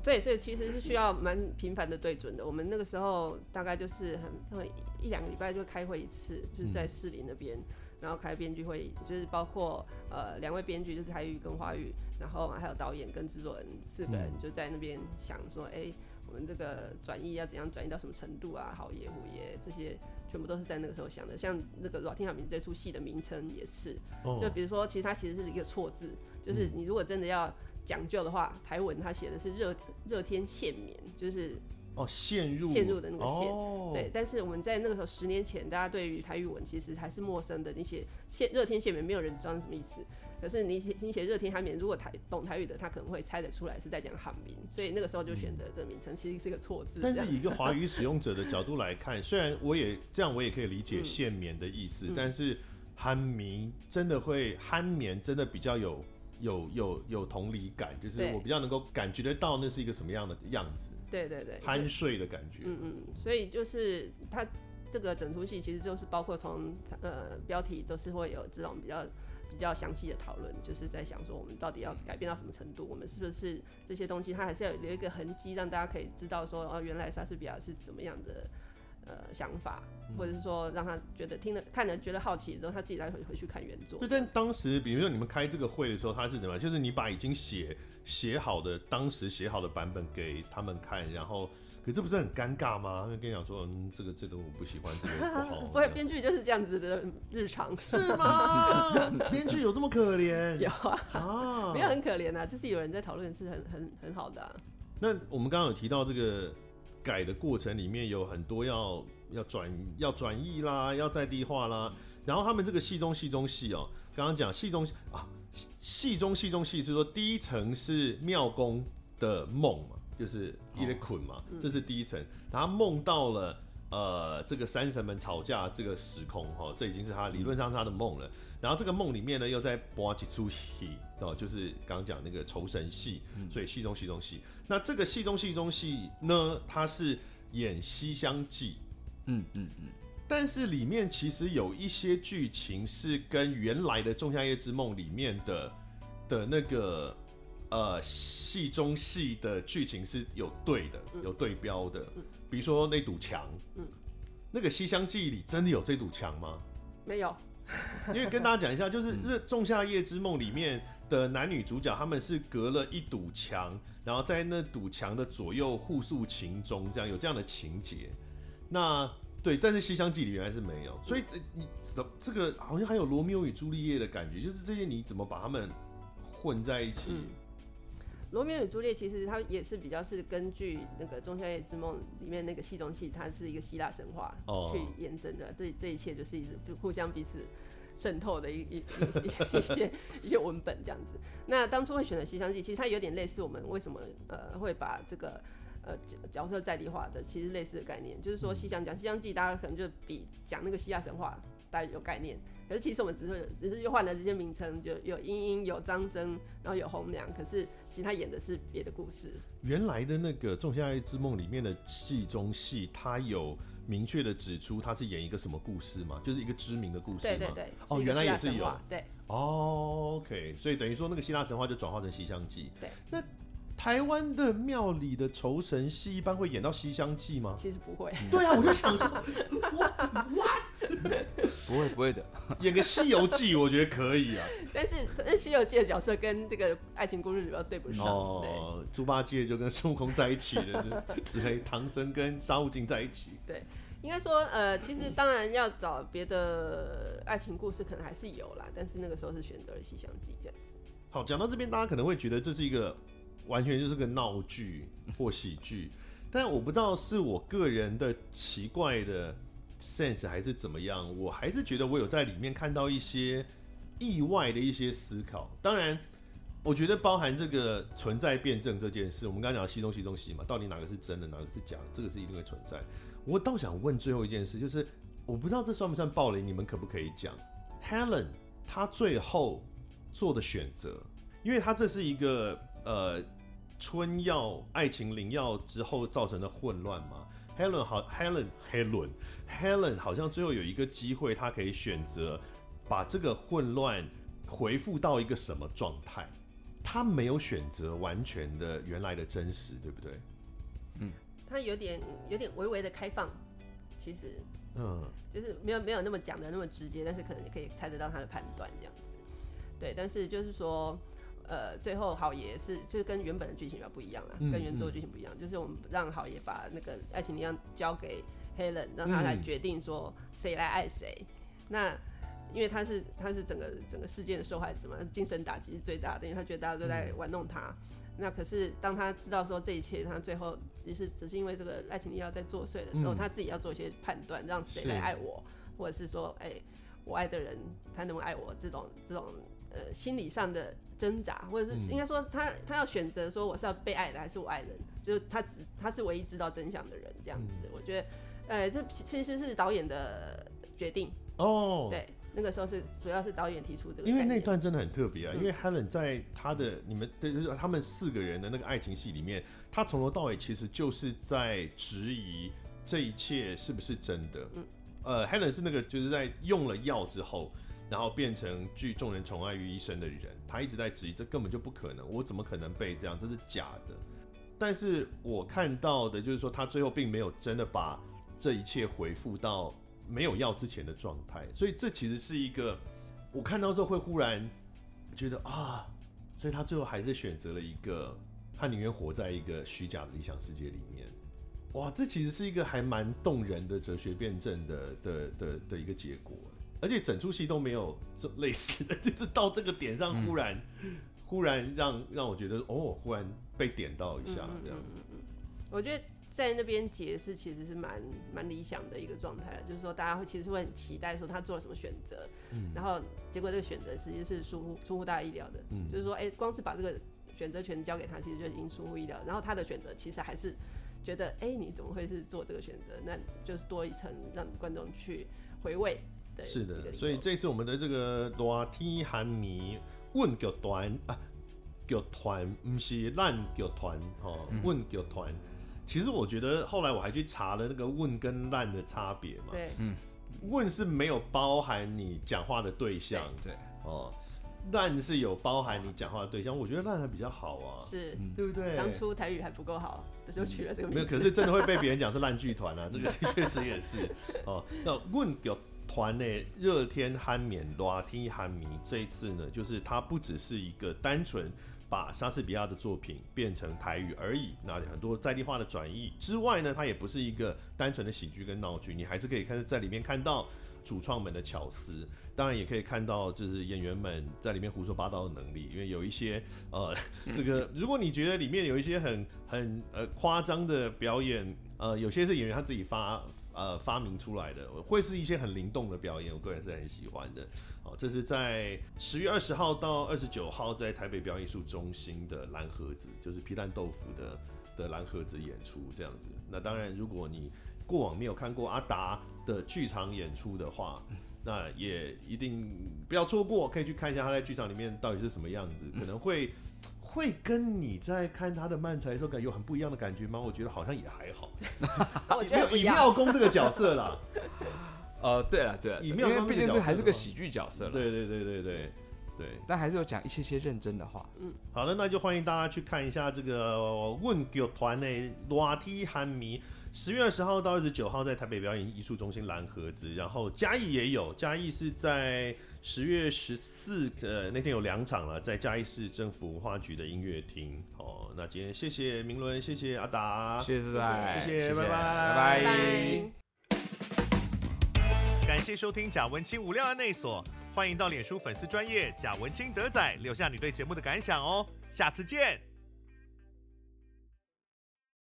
对，所以其实是需要蛮频繁的对准的。我们那个时候大概就是很会一两个礼拜就会开会一次，就是在士林那边，然后开编剧会议，就是包括呃两位编剧，就是台语跟华语，然后还有导演跟制作人四个人就在那边想说，哎、欸，我们这个转译要怎样转译到什么程度啊？好爷虎爷这些全部都是在那个时候想的。像那个《老天晓明》这出戏的名称也是，就比如说，其实它其实是一个错字，就是你如果真的要。讲究的话，台文他写的是热热天限眠，就是哦陷入陷入的那个陷、哦，对。但是我们在那个时候十年前，大家对于台语文其实还是陌生的，你写限热天限眠，没有人知道是什么意思。可是你写你写热天寒眠，如果台懂台语的，他可能会猜得出来是在讲寒眠，所以那个时候就选择这个名称、嗯，其实是一个错字。但是以一个华语使用者的角度来看，虽然我也 这样，我也可以理解限眠的意思，嗯、但是寒眠真的会酣眠，真的比较有。有有有同理感，就是我比较能够感觉得到那是一个什么样的样子，对对对，酣睡的感觉，嗯嗯，所以就是它这个整出戏其实就是包括从呃标题都是会有这种比较比较详细的讨论，就是在想说我们到底要改变到什么程度，我们是不是这些东西它还是要有一个痕迹，让大家可以知道说哦，原来莎士比亚是怎么样的。呃，想法，或者是说让他觉得听了看了觉得好奇之后，他自己再回回去看原作。对，但当时比如说你们开这个会的时候，他是怎么样？就是你把已经写写好的当时写好的版本给他们看，然后，可这不是很尴尬吗？他们跟你讲说，嗯，这个这个我不喜欢，这个不好。不会，编剧就是这样子的日常。是吗？编剧有这么可怜？有啊，啊，没有很可怜啊，就是有人在讨论是很很很好的啊。那我们刚刚有提到这个。改的过程里面有很多要要转要转译啦，要在地化啦。然后他们这个戏中戏中戏哦，刚刚讲戏中啊，戏中戏中戏是说第一层是庙公的梦嘛，就是伊勒捆嘛，这是第一层。然后梦到了呃这个山神们吵架这个时空哈，这已经是他理论上是他的梦了。然后这个梦里面呢又在播几出戏哦，就是刚刚讲那个酬神戏，所以戏中戏中戏。那这个戏中戏中戏呢，它是演《西厢记》，嗯嗯嗯，但是里面其实有一些剧情是跟原来的《仲夏夜之梦》里面的的那个呃戏中戏的剧情是有对的，有对标的。比如说那堵墙，嗯，那个《西厢记》里真的有这堵墙吗？没有，因为跟大家讲一下，就是《日仲夏夜之梦》里面的男女主角他们是隔了一堵墙。然后在那堵墙的左右互诉情衷，这样有这样的情节。那对，但是《西厢记》里原来是没有，所以你怎这个好像还有罗密欧与朱丽叶的感觉，就是这些你怎么把他们混在一起？嗯、罗密欧与朱丽叶其实它也是比较是根据那个《仲夏夜之梦》里面那个戏中戏，它是一个希腊神话去延伸的。哦、这这一切就是一直互相彼此。渗透的一一一 一些一些文本这样子。那当初会选择《西厢记》，其实它有点类似我们为什么呃会把这个呃角色在地化的，其实类似的概念，就是说西厢讲《西厢记》，大家可能就比讲那个希腊神话大家有概念。可是其实我们只是只是又换了这些名称，就有莺莺有张生，然后有红娘，可是其实他演的是别的故事。原来的那个《仲夏夜之梦》里面的戏中戏，他有。明确的指出他是演一个什么故事吗？就是一个知名的故事吗？对对对。哦，原来也是有。对。哦，OK，所以等于说那个希腊神话就转化成《西厢记》。对。那台湾的庙里的酬神戏一般会演到《西厢记》吗？其实不会。对啊，我就想说，哇哇，不会不会的，演个《西游记》我觉得可以啊。但是那《西游记》的角色跟这个爱情故事比较对不上。哦。猪八戒就跟孙悟空在一起了，之类唐僧跟沙悟净在一起。对，应该说，呃，其实当然要找别的爱情故事，可能还是有啦。但是那个时候是选择了《西厢记》这样子。好，讲到这边，大家可能会觉得这是一个完全就是个闹剧或喜剧，但我不知道是我个人的奇怪的 sense 还是怎么样，我还是觉得我有在里面看到一些意外的一些思考。当然，我觉得包含这个存在辩证这件事，我们刚刚讲的戏中戏中戏嘛，到底哪个是真的，哪个是假的，这个是一定会存在。我倒想问最后一件事，就是我不知道这算不算暴雷，你们可不可以讲 Helen 她最后做的选择？因为她这是一个呃春药爱情灵药之后造成的混乱吗。Helen 好，Helen Helen Helen 好像最后有一个机会，她可以选择把这个混乱回复到一个什么状态？她没有选择完全的原来的真实，对不对？嗯。他有点有点微微的开放，其实，嗯，就是没有没有那么讲的那么直接，但是可能你可以猜得到他的判断这样子，对，但是就是说，呃，最后好爷是就是跟原本的剧情比较不一样了，嗯、跟原作的剧情不一样，嗯、就是我们让好爷把那个爱情力量交给 Helen，让他来决定说谁来爱谁，嗯、那因为他是他是整个整个事件的受害者嘛，精神打击是最大的，因为他觉得大家都在玩弄他。嗯那可是当他知道说这一切，他最后只是只是因为这个爱情力量在作祟的时候，嗯、他自己要做一些判断，让谁来爱我，或者是说，哎、欸，我爱的人他能不能爱我？这种这种呃心理上的挣扎，或者是应该说他他要选择说我是要被爱的还是我爱人，就是他只他是唯一知道真相的人这样子。嗯、我觉得，呃，这其实是导演的决定哦，对。那个时候是主要是导演提出这个，因为那段真的很特别啊。嗯、因为 Helen 在他的你们对就是他们四个人的那个爱情戏里面，他从头到尾其实就是在质疑这一切是不是真的。嗯，呃，Helen 是那个就是在用了药之后，然后变成具众人宠爱于一身的人，他一直在质疑这根本就不可能，我怎么可能被这样？这是假的。但是我看到的就是说，他最后并没有真的把这一切回复到没有药之前的状态，所以这其实是一个我看到之后会忽然觉得啊，所以他最后还是选择了一个，他宁愿活在一个虚假的理想世界里面。哇，这其实是一个还蛮动人的哲学辩证的的的的一个结果，而且整出戏都没有这类似的，就是到这个点上忽然、嗯、忽然让让我觉得哦，忽然被点到一下这样。嗯嗯嗯，我觉得在那边结是其实是蛮蛮理想的一个状态，就是说大家会其实会很期待说他做了什么选择，嗯，然后结果这个选择实际是出乎出乎大家意料的，嗯，就是说哎、欸，光是把这个选择权交给他，其实就已经出乎意料，然后他的选择其实还是。觉得哎、欸，你怎么会是做这个选择？那就是多一层让观众去回味。对，是的，所以这次我们的这个大天寒迷问剧团啊，剧团不是烂剧团哦，问剧团。其实我觉得后来我还去查了那个问跟烂的差别嘛。对，嗯，问是没有包含你讲话的对象。对，哦。烂是有包含你讲话的对象，我觉得烂还比较好啊，是，对不对？当初台语还不够好，就取了这个名字。没有，可是真的会被别人讲是烂剧团啊，这个 确实也是哦。那问剧团呢，热天酣眠，热天酣迷，这一次呢，就是它不只是一个单纯把莎士比亚的作品变成台语而已，那很多在地化的转译之外呢，它也不是一个单纯的喜剧跟闹剧，你还是可以看在里面看到。主创们的巧思，当然也可以看到，就是演员们在里面胡说八道的能力。因为有一些呃，这个如果你觉得里面有一些很很呃夸张的表演，呃，有些是演员他自己发呃发明出来的，会是一些很灵动的表演，我个人是很喜欢的。哦，这是在十月二十号到二十九号在台北表演艺术中心的蓝盒子，就是皮蛋豆腐的的蓝盒子演出这样子。那当然，如果你过往没有看过阿达的剧场演出的话，那也一定不要错过，可以去看一下他在剧场里面到底是什么样子，可能会会跟你在看他的漫才的时候感觉有很不一样的感觉吗？我觉得好像也还好，没有以妙公这个角色啦。呃，对了对了，以妙公毕竟是还是个喜剧角色，对对对对对对，但还是有讲一些些认真的话。嗯，好的，那就欢迎大家去看一下这个问剧团的热天酣迷。十月二十号到二十九号在台北表演艺术中心蓝盒子，然后嘉义也有，嘉义是在十月十四呃那天有两场了，在嘉义市政府文化局的音乐厅。哦，那今天谢谢明伦，谢谢阿达，谢谢谢谢，谢谢，拜拜拜拜。感谢收听贾文清无料案内所，欢迎到脸书粉丝专业贾文清德仔留下你对节目的感想哦，下次见。